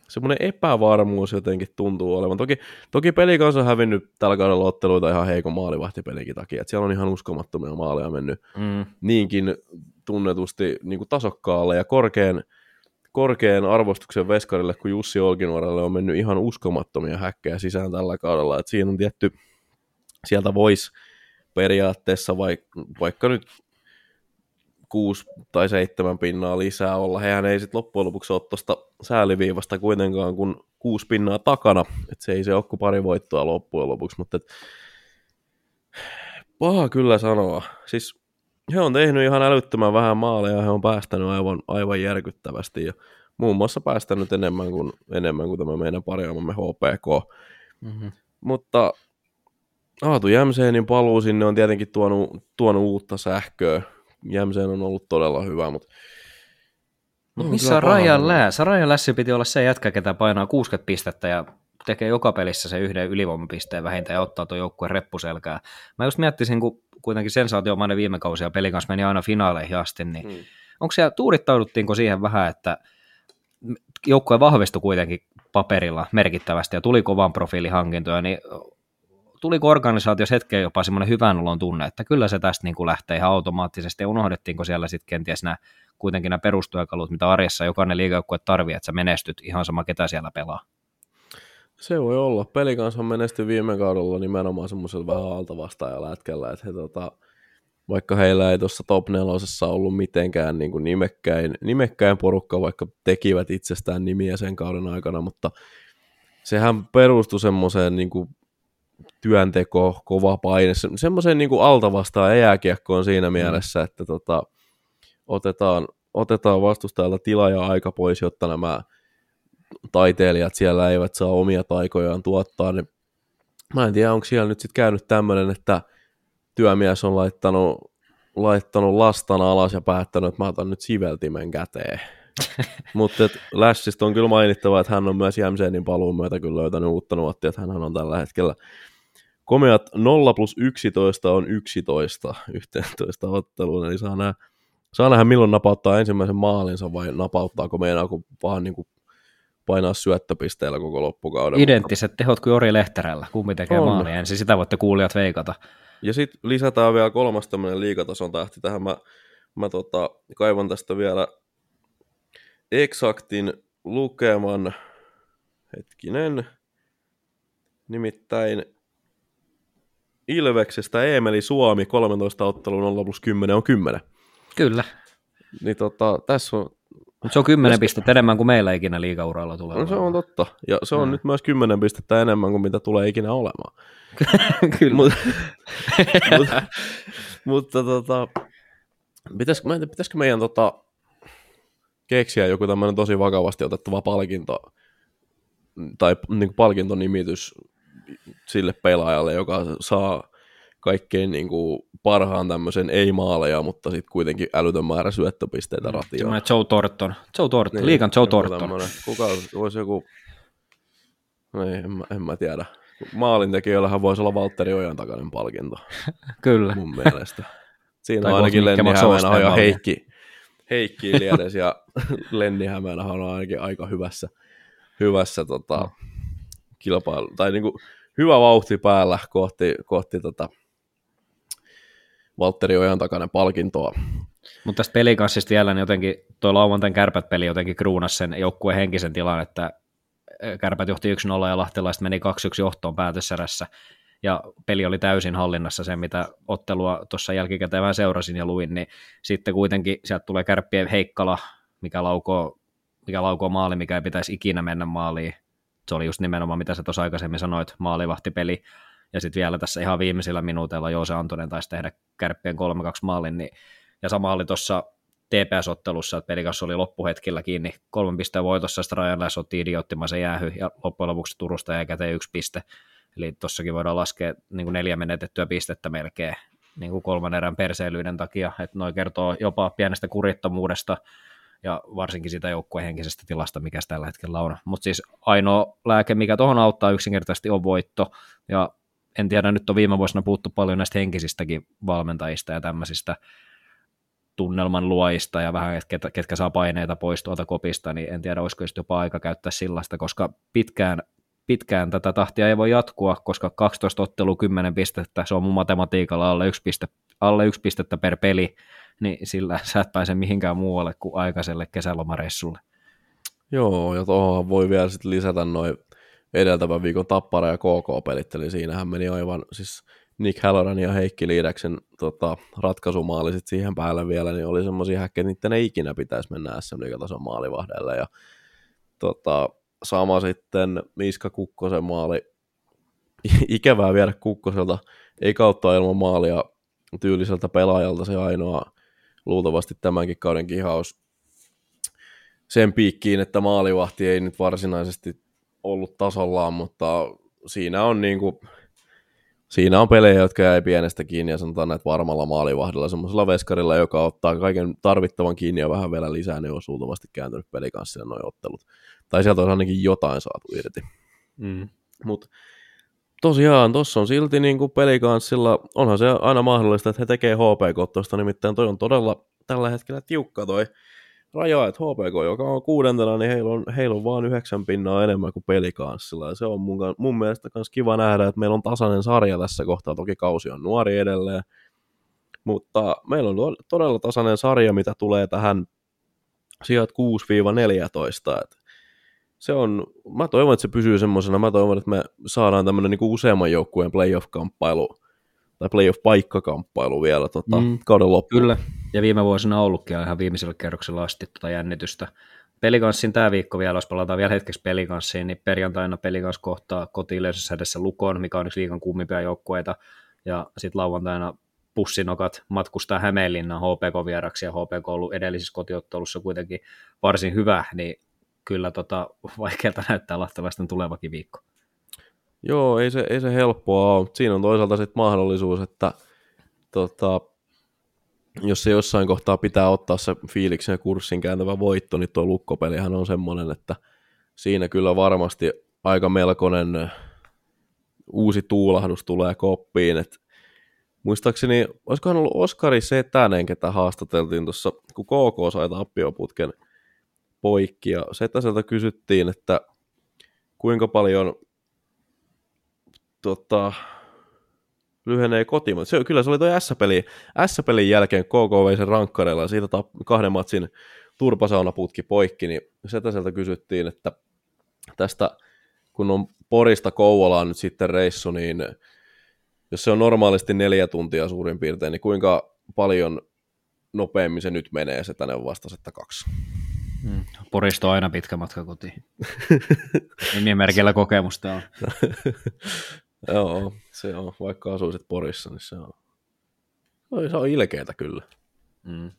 semmoinen epävarmuus jotenkin tuntuu olevan. Toki, toki peli kanssa on hävinnyt tällä kaudella otteluita ihan heikon maalivahtipelikin takia, että siellä on ihan uskomattomia maaleja mennyt mm. niinkin tunnetusti niin kuin tasokkaalle ja korkean, korkean arvostuksen veskarille kuin Jussi Olkinuorelle on mennyt ihan uskomattomia häkkejä sisään tällä kaudella, että siinä on tietty, sieltä voisi periaatteessa vaikka, vaikka nyt kuusi tai seitsemän pinnaa lisää olla. Hehän ei sitten loppujen lopuksi ole tuosta sääliviivasta kuitenkaan kun kuusi pinnaa takana, että se ei se ole kuin pari voittoa loppujen lopuksi, mutta et... paha kyllä sanoa. Siis he on tehnyt ihan älyttömän vähän maaleja, he on päästänyt aivan, aivan järkyttävästi ja muun muassa päästänyt enemmän kuin, enemmän kuin tämä meidän parjaamamme HPK. Mm-hmm. Mutta Aatu Jämseenin paluu sinne on tietenkin tuonut, tuonut uutta sähköä, Jämseen on ollut todella hyvä, mutta Mut missä on Rajan Läs? Rajan Lässi piti olla se jätkä, ketä painaa 60 pistettä ja tekee joka pelissä se yhden ylivoimapisteen vähintään ja ottaa tuon joukkueen reppuselkää. Mä just miettisin, kun kuitenkin sensaatiomainen viime kausi ja pelin kanssa meni aina finaaleihin asti, niin hmm. onko siellä, tuurittauduttiinko siihen vähän, että joukkue vahvistui kuitenkin paperilla merkittävästi ja tuli kovan profiilihankintoja, niin tuliko organisaatiossa hetken jopa semmoinen hyvän olon tunne, että kyllä se tästä niin kuin lähtee ihan automaattisesti, ja unohdettiinko siellä sitten kenties nämä kuitenkin nämä perustyökalut, mitä arjessa jokainen liigajoukkue tarvii, että sä menestyt ihan sama ketä siellä pelaa. Se voi olla. Peli kanssa menestyi viime kaudella nimenomaan semmoisella vähän alta vastaajalätkällä, että he tota, vaikka heillä ei tuossa top nelosessa ollut mitenkään niin kuin nimekkäin, nimekkäin porukka, vaikka tekivät itsestään nimiä sen kauden aikana, mutta sehän perustui semmoiseen niin kuin työnteko, kova paine, se, semmoiseen niin alta vastaan jääkiekkoon siinä mm. mielessä, että tota, otetaan, otetaan vastustajalta tila ja aika pois, jotta nämä taiteilijat siellä eivät saa omia taikojaan tuottaa, niin mä en tiedä, onko siellä nyt sitten käynyt tämmöinen, että työmies on laittanut, laittanut lastan alas ja päättänyt, että mä otan nyt siveltimen käteen. (laughs) Mutta Lässistä on kyllä mainittava, että hän on myös Jämseenin paluun myötä kyllä löytänyt uutta nuottia, että hän on tällä hetkellä Komeat 0 plus 11 on 11 11 otteluun, eli saa nämä saa nähdä milloin napauttaa ensimmäisen maalinsa vai napauttaako meinaa, kun vaan niin kuin painaa syöttöpisteellä koko loppukauden. Identtiset tehot kuin Ori Lehterällä, kumpi tekee On. maali ensin, sitä voitte kuulijat veikata. Ja sitten lisätään vielä kolmas tämmöinen liikatason tähti tähän. Mä, mä tota, kaivan tästä vielä eksaktin lukeman. Hetkinen. Nimittäin Ilveksestä Eemeli Suomi 13 ottelun 0 plus 10 on 10. Kyllä, Niin tota, tässä on, mutta se on 10 Koska- pistettä enemmän kuin meillä ikinä liigauralla tulee. no se on totta. Ja se on Mm. nyt myös 10 pistettä enemmän kuin mitä tulee ikinä olemaan. (laughs) Kyllä. Mut, (laughs) mutta, mutta tota, pitäisikö, tiedä, pitäisikö meidän tota, keksiä joku tämmöinen tosi vakavasti otettava palkinto tai niin kuin palkintonimitys sille pelaajalle, joka saa kaikkein niin kuin, parhaan tämmöisen ei-maaleja, mutta sitten kuitenkin älytön määrä syöttöpisteitä ratioon. Semmoinen Joe Torton. Joe Torton, niin, liikan Joe Torton. tämmönen. Kuka olisi joku, ei, en, mä, en mä tiedä. Maalintekijöillähän voisi olla Valtteri Ojan takainen palkinto (laughs) Kyllä. mun mielestä. Siinä on ainakin Lenni Hämeenaho ja Heikki, Heikki Iliedes ja (laughs) Lenni Hämeenaho on ainakin aika hyvässä, hyvässä tota, kilpailu, tai niinku hyvä vauhti päällä kohti, kohti tota, Valtteri Ojan takainen palkintoa. Mutta tästä pelikanssista vielä, niin jotenkin tuo lauantain kärpät-peli jotenkin kruunas sen joukkueen henkisen tilan, että kärpät johti 1-0 ja lahtelaiset meni 2-1 johtoon päätössärässä. Ja peli oli täysin hallinnassa se, mitä ottelua tuossa jälkikäteen vähän seurasin ja luin, niin sitten kuitenkin sieltä tulee kärppien heikkala, mikä laukoo, mikä laukoo maali, mikä ei pitäisi ikinä mennä maaliin. Se oli just nimenomaan, mitä sä tuossa aikaisemmin sanoit, maalivahtipeli. Ja sitten vielä tässä ihan viimeisillä minuuteilla Joose Antonen taisi tehdä kärppien 3-2 maalin, niin ja sama oli tuossa TPS-ottelussa, että pelikas oli loppuhetkillä kiinni kolmen pisteen voitossa, sitten Lass otti idioottimaisen jäähy, ja loppujen lopuksi Turusta jäi käteen yksi piste. Eli tossakin voidaan laskea niin kuin neljä menetettyä pistettä melkein niin kuin kolman erän perseilyyden takia, että noi kertoo jopa pienestä kurittomuudesta, ja varsinkin sitä joukkueen henkisestä tilasta, mikä tällä hetkellä on. Mutta siis ainoa lääke, mikä tuohon auttaa yksinkertaisesti on voitto, ja en tiedä, nyt on viime vuosina puhuttu paljon näistä henkisistäkin valmentajista ja tämmöisistä tunnelman luojista ja vähän, ketkä, ketkä saa paineita pois tuolta kopista, niin en tiedä, olisiko jopa aika käyttää sillasta, koska pitkään, pitkään tätä tahtia ei voi jatkua, koska 12 ottelu 10 pistettä, se on mun matematiikalla alle yksi, piste, alle yksi pistettä per peli, niin sillä (laughs) sä et pääse mihinkään muualle kuin aikaiselle kesälomareissulle. Joo, ja tuohon voi vielä sitten lisätä noin edeltävän viikon Tappara ja KK-pelit, eli siinähän meni aivan siis Nick Halloran ja Heikki Liidäksen tota, ratkaisumaali sit siihen päälle vielä, niin oli semmoisia häkkejä, että niiden ei ikinä pitäisi mennä SM tason maalivahdelle, ja tota, sama sitten Miska Kukkosen maali, (laughs) ikävää viedä Kukkoselta, ei kautta ilman maalia tyyliseltä pelaajalta se ainoa luultavasti tämänkin kauden kihaus sen piikkiin, että maalivahti ei nyt varsinaisesti ollut tasollaan, mutta siinä on niinku, siinä on pelejä, jotka jäi pienestä kiinni ja sanotaan näitä varmalla maalivahdilla, semmoisella veskarilla, joka ottaa kaiken tarvittavan kiinni ja vähän vielä lisää, niin olisi luultavasti kääntynyt pelikanssille noin ottelut. Tai sieltä on ainakin jotain saatu irti. Mm. Mutta tosiaan, tuossa on silti niin kuin pelikanssilla, onhan se aina mahdollista, että he tekee HPK tuosta, nimittäin toi on todella tällä hetkellä tiukka toi raja, että HPK, joka on kuudentena, niin heillä on, heillä on vaan yhdeksän pinnaa enemmän kuin pelikanssilla, ja se on mun, mun mielestä myös kiva nähdä, että meillä on tasainen sarja tässä kohtaa, toki kausi on nuori edelleen, mutta meillä on todella tasainen sarja, mitä tulee tähän sijat 6-14, että se on, mä toivon, että se pysyy semmoisena, mä toivon, että me saadaan tämmöinen niin useamman joukkueen playoff-kamppailu, tai playoff-paikkakamppailu vielä tota, Mm. kauden loppuun. Kyllä, ja viime vuosina on ollutkin ihan viimeisellä kerroksella asti tuota jännitystä. Pelikanssin tämä viikko vielä, jos palataan vielä hetkeksi pelikanssiin, niin perjantaina pelikans kohtaa koti edessä Lukon, mikä on yksi liikan kummimpia joukkueita, ja sitten lauantaina pussinokat matkustaa Hämeenlinnaan HPK-vieraksi, ja HPK on ollut edellisessä kotiottelussa kuitenkin varsin hyvä, niin kyllä tota, vaikealta näyttää lahtavaisten tulevakin viikko. Joo, ei se, ei se helppoa ole, mutta siinä on toisaalta sitten mahdollisuus, että tota, jos se jossain kohtaa pitää ottaa se fiiliksen ja kurssin kääntävä voitto, niin tuo lukkopelihän on semmoinen, että siinä kyllä varmasti aika melkoinen uusi tuulahdus tulee koppiin. Et muistaakseni, olisikohan ollut Oskari Setänen, ketä haastateltiin tuossa kun KK sai tappioputken poikki, ja Setäseltä kysyttiin, että kuinka paljon tota, lyhenee kotiin, se, kyllä se oli toi S-peli, S-pelin jälkeen KK vei sen rankkareilla ja siitä kahden matsin turpasaunaputki poikki, niin Setäseltä kysyttiin, että tästä kun on Porista Kouvolaan nyt sitten reissu, niin jos se on normaalisti neljä tuntia suurin piirtein, niin kuinka paljon nopeammin se nyt menee, se tänne vastasi, että kaksi. Mm. Porista on aina pitkä matka kotiin. (laughs) Nimimerkillä kokemusta on. (laughs) Joo, se on. Vaikka asuisit Porissa, niin se on, se on ilkeätä kyllä. Mm.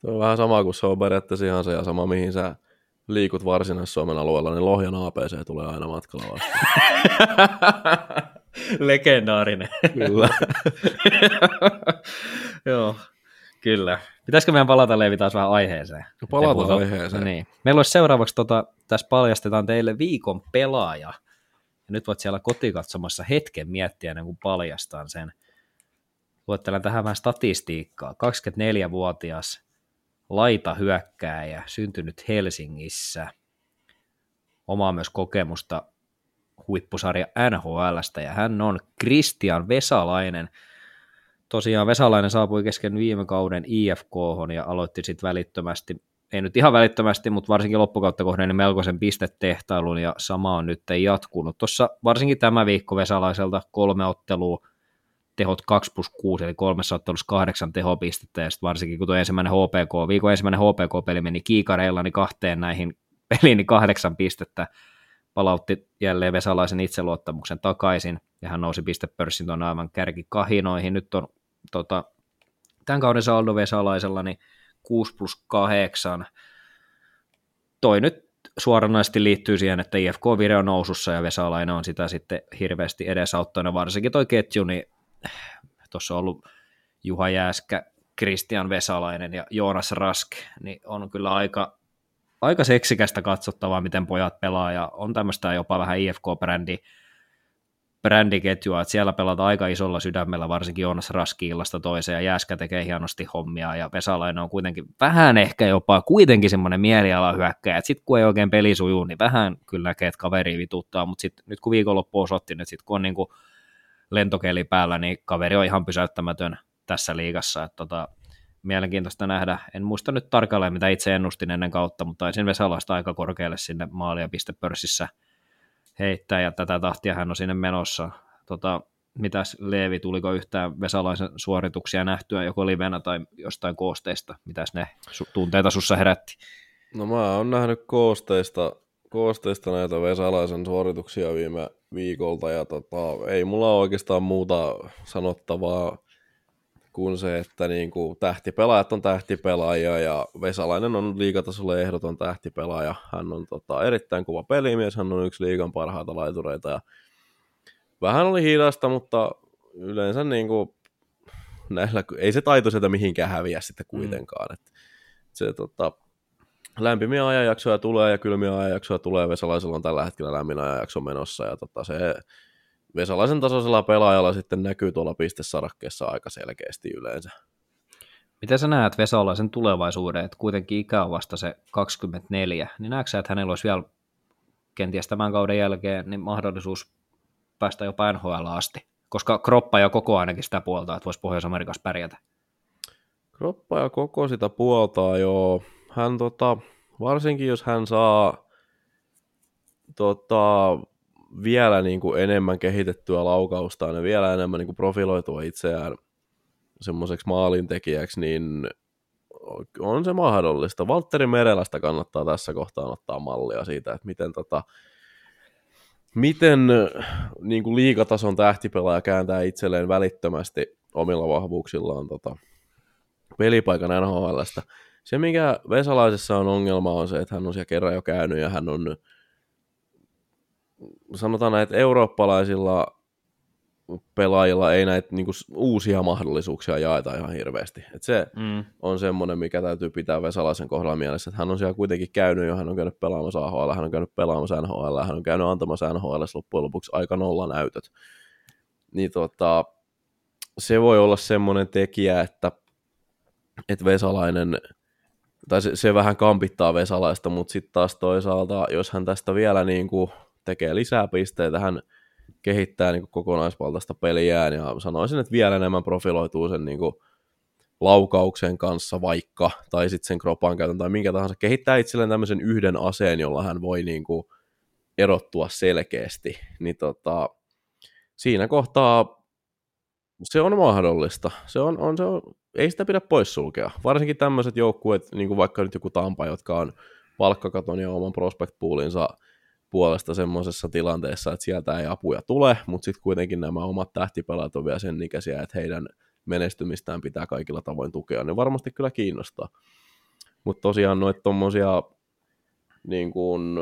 Se on vähän sama kuin se on periaatteessa ihan se ja sama, mihin sä liikut varsinais-Suomen alueella, niin Lohjan APC tulee aina matkalla vastaan. (laughs) Legendaarinen. Kyllä. Joo, kyllä. Pitäisikö meidän palata Leevi taas vähän aiheeseen? No palata aiheeseen. Niin. Meillä olisi seuraavaksi, tota, tässä paljastetaan teille viikon pelaaja. Ja nyt voit siellä kotikatsomassa hetken miettiä ennen kuin paljastan sen. Luettelen tähän vähän statistiikkaa. 24-vuotias laita hyökkääjä, syntynyt Helsingissä. Omaa myös kokemusta huippusarja NHLstä ja hän on Christian Vesalainen. Tosiaan Vesalainen saapui kesken viime kauden IFK ja aloitti sitten välittömästi, ei nyt ihan välittömästi, mutta varsinkin loppukautta kohden niin melkoisen pistetehtailun ja sama on nyt jatkunut. Tuossa varsinkin tämä viikko Vesalaiselta kolme ottelua, tehot 2 plus 6, eli kolmessa ottelussa kahdeksan tehopistettä, ja sitten varsinkin kun tuo ensimmäinen HPK, viikon ensimmäinen HPK-peli meni kiikareilla, niin kahteen näihin (laughs) peliin niin kahdeksan pistettä, palautti jälleen Vesalaisen itseluottamuksen takaisin, ja hän nousi pistepörssin tuon aivan kärkikahinoihin. Nyt on tota, tämän kauden saldo Vesalaisella niin 6 plus 8. Toi nyt suoranaisesti liittyy siihen, että IFK Vire on nousussa ja Vesalainen on sitä sitten hirveästi edesauttanut, varsinkin toi ketju, niin tuossa on ollut Juha Jääskä, Kristian Vesalainen ja Joonas Rask, niin on kyllä aika, aika seksikästä katsottavaa, miten pojat pelaa, ja on tämmöistä jopa vähän IFK-brändi, brändiketjua, että siellä pelataan aika isolla sydämellä, varsinkin Joonas Raski illasta toiseen, ja Jääskä tekee hienosti hommia, ja Vesalainen on kuitenkin vähän ehkä jopa kuitenkin semmoinen mielialahyökkäjä, että sitten kun ei oikein peli sujuu, niin vähän kyllä näkee, että kaveri vituttaa, mutta sitten nyt kun viikonloppu osoitti, nyt sitten kun on niin kuin lentokeli päällä, niin kaveri on ihan pysäyttämätön tässä liigassa. Että tota, mielenkiintoista nähdä. En muista nyt tarkalleen, mitä itse ennustin ennen kautta, mutta taisin Vesalasta aika korkealle sinne maali- ja pistepörssissä heittää, ja tätä tahtia hän on sinne menossa. Tota, mitäs Leevi, tuliko yhtään Vesalaisen suorituksia nähtyä joko livenä tai jostain koosteista? Mitäs ne tunteita sussa herätti? No mä oon nähnyt koosteista, koosteista näitä Vesalaisen suorituksia viime viikolta ja tota, ei mulla oikeastaan muuta sanottavaa kuin se, että niin kuin tähtipelaajat on tähtipelaajia ja Vesalainen on liigatasolle ehdoton tähtipelaaja. Hän on tota, erittäin kuva pelimies, hän on yksi liigan parhaita laitureita ja vähän oli hidasta, mutta yleensä niin kuin, näillä, ei se taito sieltä mihinkään häviä sitten mm. kuitenkaan. Mm. Et se, tota, lämpimiä ajanjaksoja tulee ja kylmiä ajanjaksoja tulee. Vesalaisella on tällä hetkellä lämmin ajanjakso menossa ja tota, se Vesalaisen tasoisella pelaajalla sitten näkyy tuolla pistesarakkeessa aika selkeästi yleensä. Miten sä näet Vesalaisen tulevaisuuden, että kuitenkin ikä on vasta se 24, niin näetkö että hänellä olisi vielä kenties tämän kauden jälkeen niin mahdollisuus päästä jopa NHL asti? Koska kroppa ja koko ainakin sitä puolta, että voisi Pohjois-Amerikassa pärjätä. Kroppa ja koko sitä puoltaa, joo hän tota, varsinkin jos hän saa tota, vielä niin kuin enemmän kehitettyä laukausta ja vielä enemmän niin kuin profiloitua itseään semmoiseksi maalintekijäksi, niin on se mahdollista. Valtteri Merelästä kannattaa tässä kohtaa ottaa mallia siitä, että miten, tota, miten niin kuin liikatason tähtipelaaja kääntää itselleen välittömästi omilla vahvuuksillaan tota, pelipaikan NHLstä se, mikä Vesalaisessa on ongelma, on se, että hän on siellä kerran jo käynyt ja hän on, sanotaan näin, että eurooppalaisilla pelaajilla ei näitä niin kuin, uusia mahdollisuuksia jaeta ihan hirveästi. Et se mm. on semmoinen, mikä täytyy pitää Vesalaisen kohdalla mielessä, että hän on siellä kuitenkin käynyt jo, hän on käynyt pelaamassa AHL, hän on käynyt pelaamassa NHL, hän on käynyt antamassa NHL loppujen lopuksi aika nolla näytöt. Niin tota, se voi olla semmoinen tekijä, että, että Vesalainen – tai se, se vähän kampittaa Vesalaista, mutta sitten taas toisaalta, jos hän tästä vielä niin kuin tekee lisää pisteitä, hän kehittää niin kuin kokonaisvaltaista peliään ja sanoisin, että vielä enemmän profiloituu sen niin kuin laukauksen kanssa vaikka, tai sitten sen kropan käytön tai minkä tahansa, kehittää itselleen tämmöisen yhden aseen, jolla hän voi niin kuin erottua selkeästi, niin tota, siinä kohtaa se on mahdollista. Se on, on, se on, ei sitä pidä poissulkea. Varsinkin tämmöiset joukkueet, niin kuin vaikka nyt joku Tampa, jotka on palkkakaton ja oman prospect poolinsa puolesta semmoisessa tilanteessa, että sieltä ei apuja tule, mutta sitten kuitenkin nämä omat tähtipelaat on vielä sen ikäisiä, että heidän menestymistään pitää kaikilla tavoin tukea, niin varmasti kyllä kiinnostaa. Mutta tosiaan noita tommosia niin kuin,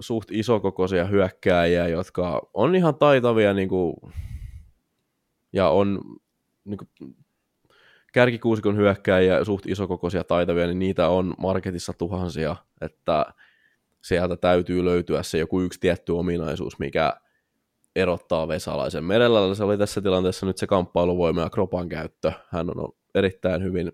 suht isokokoisia hyökkääjiä, jotka on ihan taitavia niin kuin, ja on niin kuin, kärkikuusikon hyökkääjiä, suht isokokoisia taitavia, niin niitä on marketissa tuhansia, että sieltä täytyy löytyä se joku yksi tietty ominaisuus, mikä erottaa Vesalaisen. Merellä se oli tässä tilanteessa nyt se kamppailuvoima ja kropan käyttö. Hän on erittäin hyvin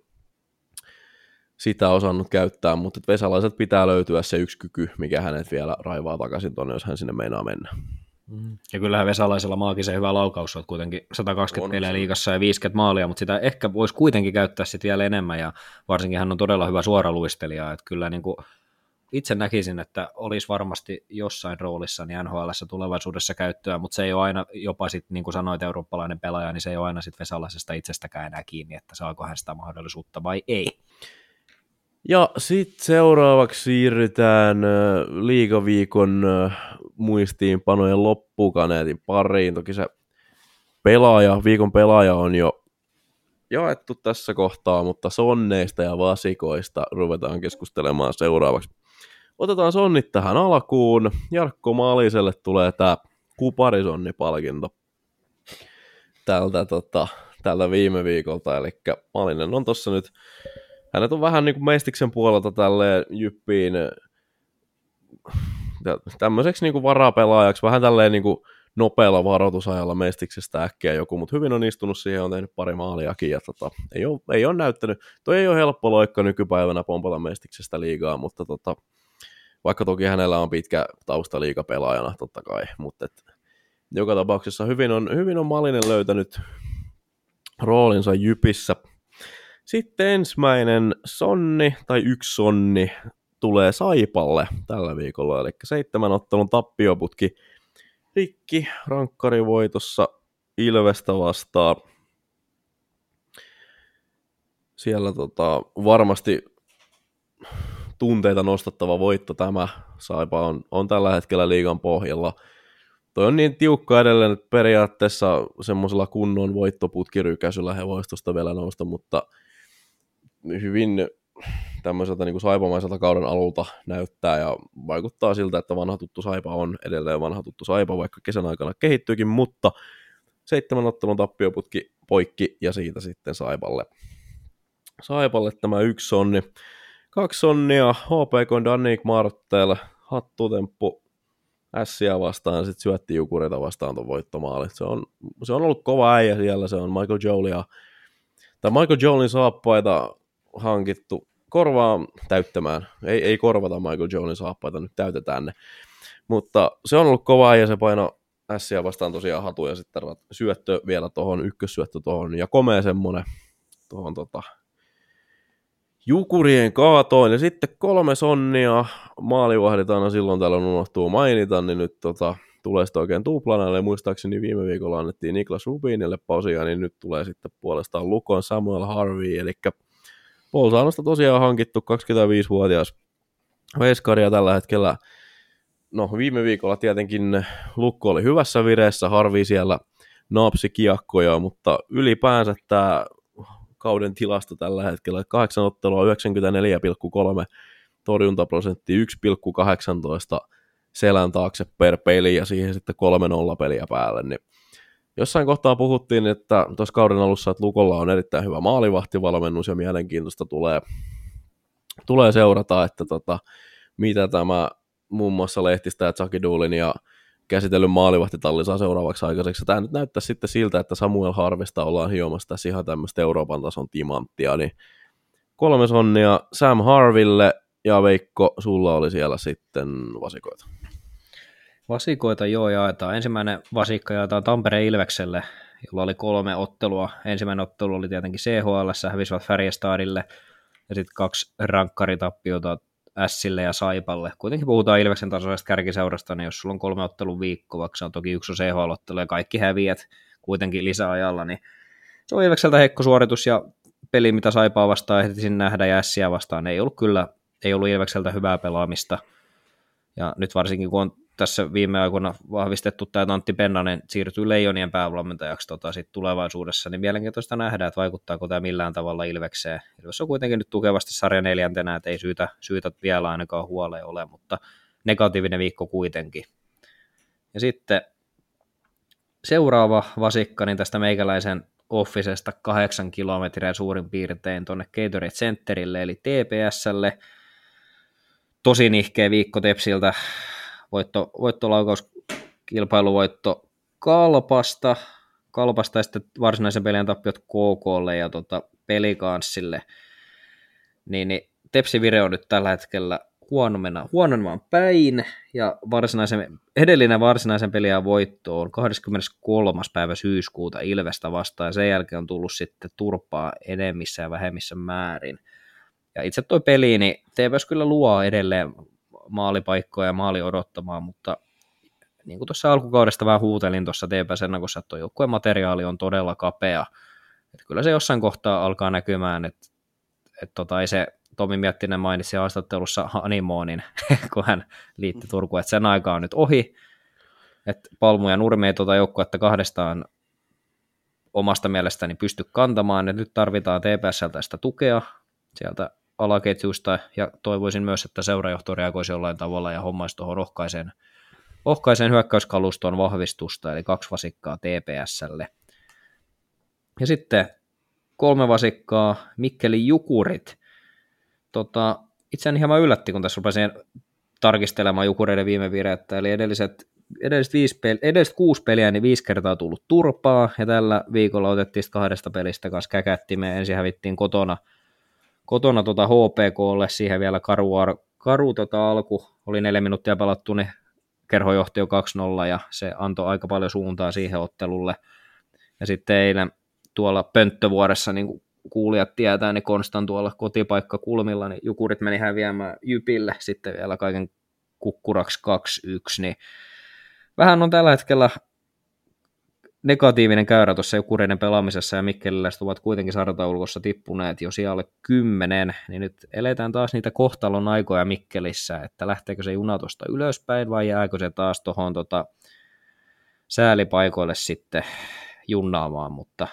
sitä osannut käyttää, mutta Vesalaiset pitää löytyä se yksi kyky, mikä hänet vielä raivaa takaisin tuonne, jos hän sinne meinaa mennä. Ja kyllähän Vesalaisella maagisen hyvä laukaus on kuitenkin 120 on peliä liigassa ja 50 maalia, mutta sitä ehkä voisi kuitenkin käyttää sitten vielä enemmän ja varsinkin hän on todella hyvä suoraluistelija, että kyllä niin kuin itse näkisin, että olisi varmasti jossain roolissa niin NHL tulevaisuudessa käyttöä, mutta se ei ole aina, jopa sitten niin kuin sanoit, eurooppalainen pelaaja, niin se ei ole aina sitten Vesalaisesta itsestäkään enää kiinni, että saako hän sitä mahdollisuutta vai ei. Ja sitten seuraavaksi siirrytään liigaviikon muistiinpanojen loppukaneetin pariin. Toki se pelaaja, viikon pelaaja on jo jaettu tässä kohtaa, mutta sonneista ja vasikoista ruvetaan keskustelemaan seuraavaksi. Otetaan sonnit tähän alkuun. Jarkko Maliselle tulee tämä kuparisonni-palkinto tältä, tota, tältä viime viikolta. Eli Malinen on tuossa nyt, hänet on vähän niin kuin Mestiksen puolelta tälleen jyppiin tämmöiseksi niin kuin varapelaajaksi, vähän tälleen niin kuin nopealla varoitusajalla Mestiksestä äkkiä joku, mutta hyvin on istunut siihen, on tehnyt pari maaliakin, ja tota, ei, ole, ei ole näyttänyt, toi ei ole helppo loikka nykypäivänä pompata Mestiksestä liigaa, mutta tota, vaikka toki hänellä on pitkä tausta liikapelaajana totta kai, mutta et, joka tapauksessa hyvin on, hyvin on Malinen löytänyt roolinsa Jypissä. Sitten ensimmäinen sonni, tai yksi sonni, tulee Saipalle tällä viikolla, eli seitsemän ottelun tappioputki rikki rankkarivoitossa Ilvestä vastaan. Siellä tota, varmasti tunteita nostattava voitto tämä. Saipa on, on tällä hetkellä liigan pohjalla. Toi on niin tiukka edelleen, että periaatteessa semmoisella kunnon voittoputkirykäisyllä he voisi vielä nousta, mutta hyvin tämmöiseltä niin kuin saipamaiselta kauden alulta näyttää ja vaikuttaa siltä, että vanha tuttu saipa on edelleen vanha tuttu saipa, vaikka kesän aikana kehittyykin, mutta seitsemän ottelun tappioputki poikki ja siitä sitten saipalle. Saipalle tämä yksi sonni. Kaksi sonnia, HPK Danik Martel, hattutemppu Ässiä vastaan, sitten syötti Jukureita vastaan tuon voittomaali. Se on, se on ollut kova äijä siellä, se on Michael Jolia, tai Michael Jolin saappaita hankittu. Korvaa täyttämään. Ei, ei korvata Michael Jonesin saappaita, nyt täytetään ne. Mutta se on ollut kova ja se paino ässiä vastaan tosiaan hatu ja sitten syöttö vielä tuohon, ykkössyöttö tuohon ja komea semmonen tuohon tota, Jukurien kaatoin ja sitten kolme sonnia maalivahdit aina silloin tällöin unohtuu mainita, niin nyt tota, tulee sitten oikein tuplana, eli muistaakseni viime viikolla annettiin Niklas Rubinille pausia, niin nyt tulee sitten puolestaan Lukon Samuel Harvey, eli Polsaanosta tosiaan hankittu 25-vuotias veskaria tällä hetkellä. No viime viikolla tietenkin Lukko oli hyvässä vireessä, Harvi siellä naapsi kiekkoja, mutta ylipäänsä tämä kauden tilasto tällä hetkellä, 8 ottelua 94,3 torjuntaprosentti 1,18 selän taakse per peli ja siihen sitten 3-0 peliä päälle, niin Jossain kohtaa puhuttiin, että tuossa kauden alussa, että Lukolla on erittäin hyvä maalivahtivalmennus ja mielenkiintoista tulee, tulee seurata, että tota, mitä tämä muun muassa Lehtistä ja Doolin ja käsitellyn maalivahtitalli saa seuraavaksi aikaiseksi. Tämä nyt näyttää sitten siltä, että Samuel Harvesta ollaan hiomassa tässä ihan tämmöistä Euroopan tason timanttia, niin kolme sonnia Sam Harville ja Veikko, sulla oli siellä sitten vasikoita. Vasikoita joo jaetaan. Ensimmäinen vasikka jaetaan Tampereen Ilvekselle, jolla oli kolme ottelua. Ensimmäinen ottelu oli tietenkin CHL, hävisivät Färjestadille, ja sitten kaksi rankkaritappiota Sille ja Saipalle. Kuitenkin puhutaan Ilveksen tasoisesta kärkiseurasta, niin jos sulla on kolme ottelun viikko, vaikka se on toki yksi CHL-ottelu ja kaikki häviät kuitenkin lisäajalla, niin se on Ilvekseltä heikko suoritus ja peli, mitä Saipaa vastaan ehtisin nähdä ja Ässiä vastaan, ei ollut kyllä, ei ollut Ilvekseltä hyvää pelaamista. Ja nyt varsinkin kun on tässä viime aikoina vahvistettu tämä Antti Pennanen siirtyy Leijonien päävalmentajaksi tota, sit tulevaisuudessa, niin mielenkiintoista nähdä, että vaikuttaako tämä millään tavalla Ilvekseen. Ilves on kuitenkin nyt tukevasti sarja neljäntenä, että ei syytä, syytä vielä ainakaan huoleen ole, mutta negatiivinen viikko kuitenkin. Ja sitten seuraava vasikka, niin tästä meikäläisen Officesta kahdeksan kilometriä suurin piirtein tuonne Gatorade Centerille, eli TPSlle. Tosi nihkeä viikko Tepsiltä, voitto, voittolaukaus, kilpailuvoitto Kalpasta, Kalpasta ja sitten varsinaisen pelin tappiot KKlle ja tota, Pelikanssille. Niin, niin Tepsi Vire on nyt tällä hetkellä huonomena, huononemaan päin, ja varsinaisen, edellinen varsinaisen peliä voitto on 23. päivä syyskuuta Ilvestä vastaan, ja sen jälkeen on tullut sitten turpaa enemmissä ja vähemmissä määrin. Ja itse toi peli, niin TPS kyllä luo edelleen maalipaikkoja ja maali odottamaan, mutta niin kuin tuossa alkukaudesta vähän huutelin tuossa TPS ennakossa, että tuo joukkueen materiaali on todella kapea. Että kyllä se jossain kohtaa alkaa näkymään, että, että tota, ei se Tomi Miettinen mainitsi haastattelussa Hanimoonin, (laughs) kun hän liitti Turkuun, että sen aika on nyt ohi, että Palmu ja Nurmi ei tuota joukkuetta kahdestaan omasta mielestäni pysty kantamaan, että nyt tarvitaan TPSltä sitä tukea sieltä alaketjuista, ja toivoisin myös, että seurajohto reagoisi jollain tavalla ja hommaisi tuohon rohkaiseen, rohkaiseen hyökkäyskaluston vahvistusta, eli kaksi vasikkaa TPSlle. Ja sitten kolme vasikkaa Mikkeli Jukurit, tota, itseäni hieman yllätti, kun tässä rupesin tarkistelemaan Jukureiden viime virettä, eli edelliset, edelliset, viisi peli, edelliset kuusi peliä, niin viisi kertaa tullut turpaa, ja tällä viikolla otettiin kahdesta pelistä kanssa käkättimme, ensin hävittiin kotona, kotona tota HPKlle, siihen vielä karu, karu tota alku, oli neljä minuuttia pelattu, niin kerho johti jo 2-0, ja se antoi aika paljon suuntaa siihen ottelulle, ja sitten eilen tuolla Pönttövuoressa niin kuulijat tietää, niin Konstan tuolla kotipaikka kulmilla, niin Jukurit meni häviämään Jypille sitten vielä kaiken kukkuraksi 2-1, niin vähän on tällä hetkellä negatiivinen käyrä tuossa Jukureiden pelaamisessa ja Mikkeliläiset ovat kuitenkin sarjataulukossa tippuneet jo siellä kymmenen, niin nyt eletään taas niitä kohtalon aikoja Mikkelissä, että lähteekö se juna tuosta ylöspäin vai jääkö se taas tuohon tota, säälipaikoille sitten junnaamaan, mutta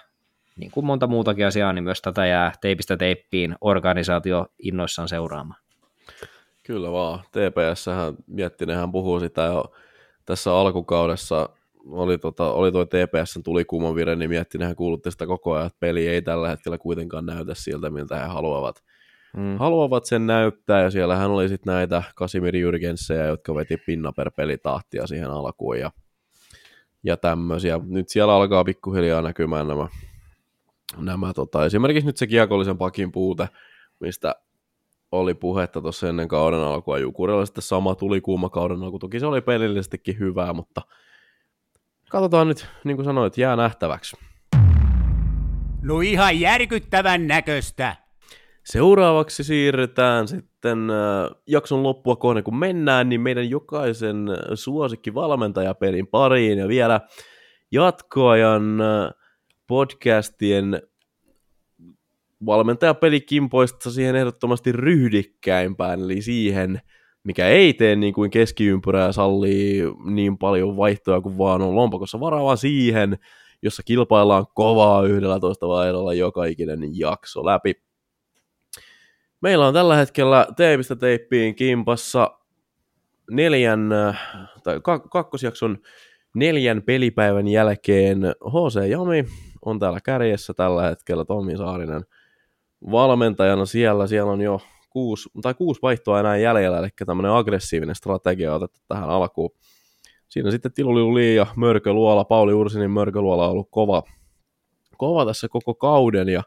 niin kuin monta muutakin asiaa, niin myös tätä jää teipistä teippiin organisaatio innoissaan seuraamaan. Kyllä vaan. TPS-hän Miettinenhän puhuu sitä jo tässä alkukaudessa, oli, tota, oli tuo TPSn tulikuuman vire, niin Miettinenhän kuulutti sitä koko ajan, että peli ei tällä hetkellä kuitenkaan näytä siltä, miltä he haluavat. Mm. Haluavat sen näyttää, ja siellähän oli sitten näitä Kasimir Jürgensejä, jotka veti pinna per pelitahtia siihen alkuun, ja, ja tämmöisiä. Nyt siellä alkaa pikkuhiljaa näkymään nämä nämä tota, esimerkiksi nyt se kiekollisen pakin puute, mistä oli puhetta tuossa ennen kauden alkua Jukurilla sitten sama tuli kuuma kauden alku. Toki se oli pelillisestikin hyvää, mutta katsotaan nyt, niin kuin sanoit, jää nähtäväksi. No ihan järkyttävän näköistä. Seuraavaksi siirrytään sitten äh, jakson loppua kohden, kun mennään, niin meidän jokaisen suosikki valmentajapelin pariin ja vielä jatkoajan äh, podcastien valmentajapelikimpoista siihen ehdottomasti ryhdikkäimpään, eli siihen, mikä ei tee niin kuin keskiympyrää sallii niin paljon vaihtoja kuin vaan on lompakossa varaa, vaan siihen, jossa kilpaillaan kovaa 11 vaihdolla joka ikinen jakso läpi. Meillä on tällä hetkellä teipistä teippiin kimpassa neljän, tai kakkosjakson neljän pelipäivän jälkeen HC Jami on täällä kärjessä tällä hetkellä, Tommi Saarinen valmentajana siellä. Siellä on jo kuusi, tai kuusi vaihtoa enää jäljellä, eli tämmöinen aggressiivinen strategia otettu tähän alkuun. Siinä sitten Tiluli ja Mörköluola, Pauli Ursinin Mörköluola on ollut kova, kova tässä koko kauden, ja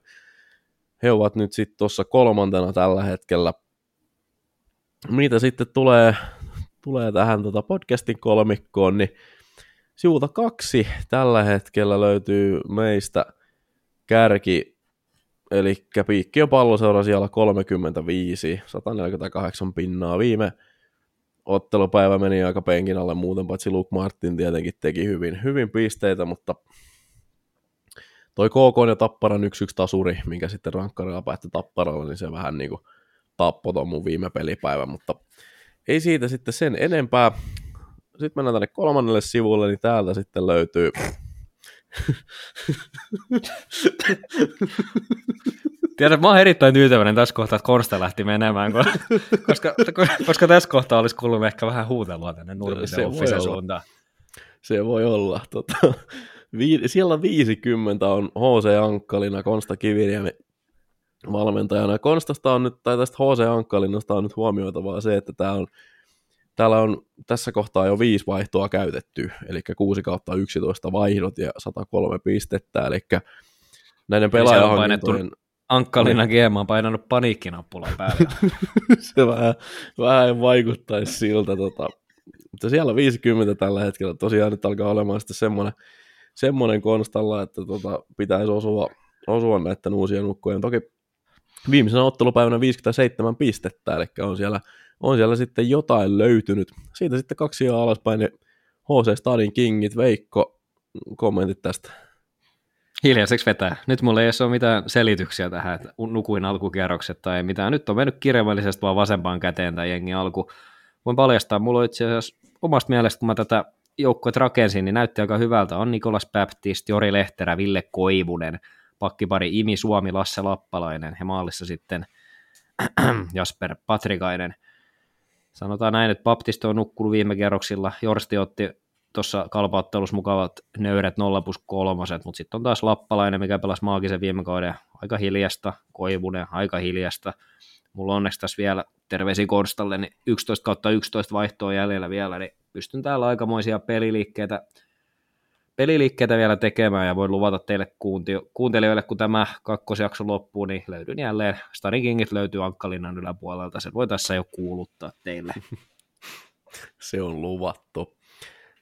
he ovat nyt sitten tuossa kolmantena tällä hetkellä. Mitä sitten tulee, tulee tähän tota podcastin kolmikkoon, niin sivulta kaksi tällä hetkellä löytyy meistä kärki, eli Piikki on palloseura siellä 35, 148 pinnaa. Viime ottelupäivä meni aika penkin alle muuten, paitsi Luke Martin tietenkin teki hyvin, hyvin pisteitä, mutta toi KK ja Tapparan 1-1 tasuri, minkä sitten rankkarilla päätti Tapparalla, niin se vähän niin kuin tappoi ton mun viime pelipäivä, mutta ei siitä sitten sen enempää. Sitten mennään tänne kolmannelle sivulle, niin täältä sitten löytyy Tiedän, mä oon erittäin tyytyväinen tässä kohtaa, että Konsta lähti menemään, koska, koska tässä kohtaa olisi kuulunut ehkä vähän huutelua tänne Nurmisen Uffisen suuntaan. Se voi olla. Tota, vi, siellä 50 on HC Ankkalina, Konsta Kiviniemi valmentajana. Konstasta on nyt, tai tästä HC Ankkalinasta on nyt huomioitavaa se, että tämä on, täällä on tässä kohtaa jo viisi vaihtoa käytetty, eli 6 kautta 11 vaihdot ja 103 pistettä, eli näiden pelaajahankintojen... Ankkalina GM on painanut paniikkinappulaa päälle. (laughs) se vähän, vähän vaikuttaisi siltä. Tota. Mutta siellä on 50 tällä hetkellä. Tosiaan nyt alkaa olemaan sitten semmoinen, semmoinen konstalla, että tota, pitäisi osua, osua näiden uusien nukkojen. Toki viimeisenä ottelupäivänä 57 pistettä, eli on siellä, on siellä sitten jotain löytynyt. Siitä sitten kaksi alaspäin, niin HC Stadin Kingit, Veikko, kommentit tästä. Hiljaiseksi vetää. Nyt mulla ei ole mitään selityksiä tähän, että nukuin alkukierrokset tai mitään. Nyt on mennyt kirjaimellisesti vaan vasempaan käteen tai jengi alku. Voin paljastaa, mulla on itse asiassa omasta mielestä, kun mä tätä joukkuet rakensin, niin näytti aika hyvältä. On Nikolas Baptist, Jori Lehterä, Ville Koivunen, pakkipari Imi Suomi, Lasse Lappalainen ja maalissa sitten (clears throat) Jasper Patrikainen. Sanotaan näin, että Baptist on nukkunut viime kerroksilla. Jorsti otti tuossa kalpauttelussa mukavat nöyrät 0 plus kolmoset, mutta sitten on taas Lappalainen, mikä pelasi maagisen viime kauden aika hiljasta, Koivunen aika hiljasta. Mulla on onneksi tässä vielä terveisiä Konstalle, niin 11 kautta 11 vaihtoa jäljellä vielä, niin pystyn täällä aikamoisia peliliikkeitä, peliliikkeitä vielä tekemään ja voin luvata teille kuuntelijoille, kun tämä kakkosjakso loppuu, niin löydyn jälleen. Stadin Kingit löytyy Ankkalinnan yläpuolelta, sen voi tässä jo kuuluttaa teille. (laughs) Se on luvattu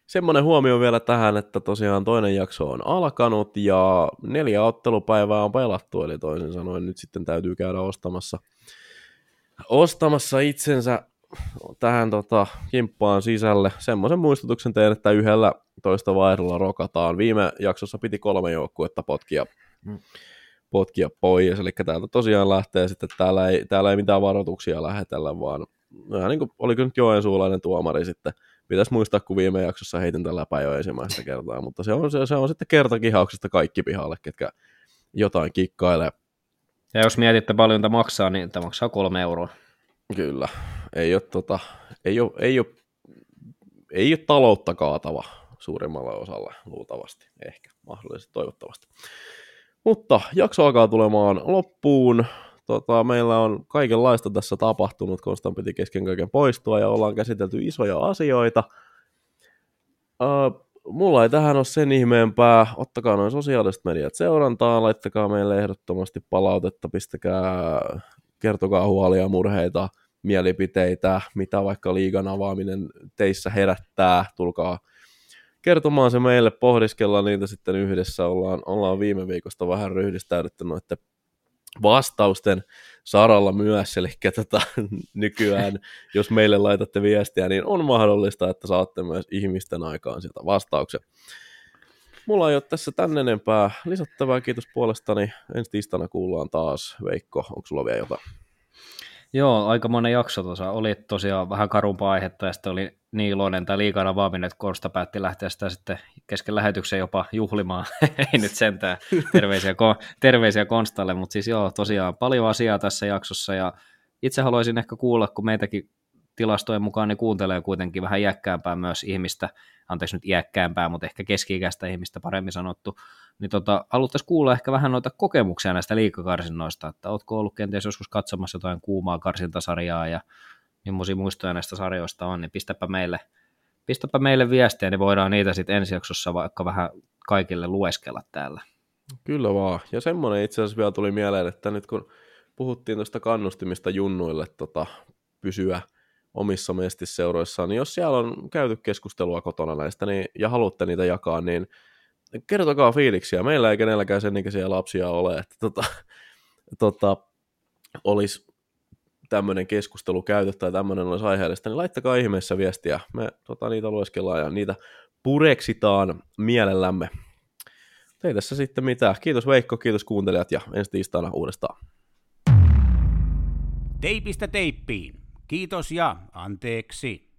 semmoinen huomio vielä tähän, että tosiaan toinen jakso on alkanut ja neljä ottelupäivää on pelattu, eli toisin sanoen nyt sitten täytyy käydä ostamassa, ostamassa itsensä tähän tota, kimppaan sisälle. Semmoisen muistutuksen teen, että yhdellä toista vaihdolla rokataan. Viime jaksossa piti kolme joukkuetta potkia, mm. potkia pois, eli täältä tosiaan lähtee sitten, täällä ei, täällä ei mitään varoituksia lähetellä, vaan vähän niin kuin, oliko nyt Joensuulainen tuomari sitten pitäisi muistaa, kun viime jaksossa heitin tällä jo ensimmäistä kertaa, mutta se on, se, se on sitten kertakihauksesta kaikki pihalle, ketkä jotain kikkailee. Ja jos mietitte paljon tämä maksaa, niin tämä maksaa kolme euroa. Kyllä. Ei ole, tota, ei ole, ei ole, ei ole taloutta kaatava suurimmalla osalla luultavasti, ehkä mahdollisesti toivottavasti. Mutta jakso alkaa tulemaan loppuun tota, meillä on kaikenlaista tässä tapahtunut, Konstan piti kesken kaiken poistua ja ollaan käsitelty isoja asioita. Uh, mulla ei tähän ole sen ihmeempää. Ottakaa noin sosiaaliset mediat seurantaa, laittakaa meille ehdottomasti palautetta, pistäkää, kertokaa huolia, murheita, mielipiteitä, mitä vaikka liigan avaaminen teissä herättää, tulkaa kertomaan se meille, pohdiskellaan niitä sitten yhdessä, ollaan, ollaan viime viikosta vähän ryhdistäydytty noiden vastausten saralla myös, eli tota, (laughs) nykyään, jos meille laitatte viestiä, niin on mahdollista, että saatte myös ihmisten aikaan sieltä vastauksen. Mulla ei ole tässä tänne enempää lisättävää, kiitos puolestani. Ensi tiistaina kuullaan taas. Veikko, onko sulla vielä jotain? Joo, aika monen jakso tuossa oli tosiaan vähän karumpaa aihetta ja sitten oli niin iloinen tai liikana vaaminen, että Korsta päätti lähteä sitä sitten kesken lähetyksen jopa juhlimaan. (laughs) Ei nyt sentään terveisiä, terveisiä Konstalle, mutta siis joo, tosiaan paljon asiaa tässä jaksossa ja itse haluaisin ehkä kuulla, kun meitäkin tilastojen mukaan ne kuuntelee kuitenkin vähän iäkkäämpää myös ihmistä, anteeksi nyt iäkkäämpää, mutta ehkä keski-ikäistä ihmistä paremmin sanottu, niin tota, haluttaisiin kuulla ehkä vähän noita kokemuksia näistä liikakarsinnoista, että oletko ollut kenties joskus katsomassa jotain kuumaa karsintasarjaa ja millaisia muistoja näistä sarjoista on, niin pistäpä meille, pistäpä meille viestiä, niin voidaan niitä sitten ensi jaksossa vaikka vähän kaikille lueskella täällä. Kyllä vaan. Ja semmoinen itse asiassa vielä tuli mieleen, että nyt kun puhuttiin tuosta kannustimista junnuille tota, pysyä omissa mestisseuroissaan, niin jos siellä on käyty keskustelua kotona näistä niin, ja haluatte niitä jakaa, niin kertokaa fiiliksiä. Meillä ei kenelläkään sen ikäisiä lapsia ole, että tota, tota, olisi tämmöinen keskustelu käyty tai tämmöinen olisi aiheellista, niin laittakaa ihmeessä viestiä. Me tota, niitä lueskellaan ja niitä pureksitaan mielellämme. Ei tässä sitten mitään. Kiitos Veikko, kiitos kuuntelijat ja ensi tiistaina uudestaan. Teipistä teippiin. Kiitos ja anteeksi.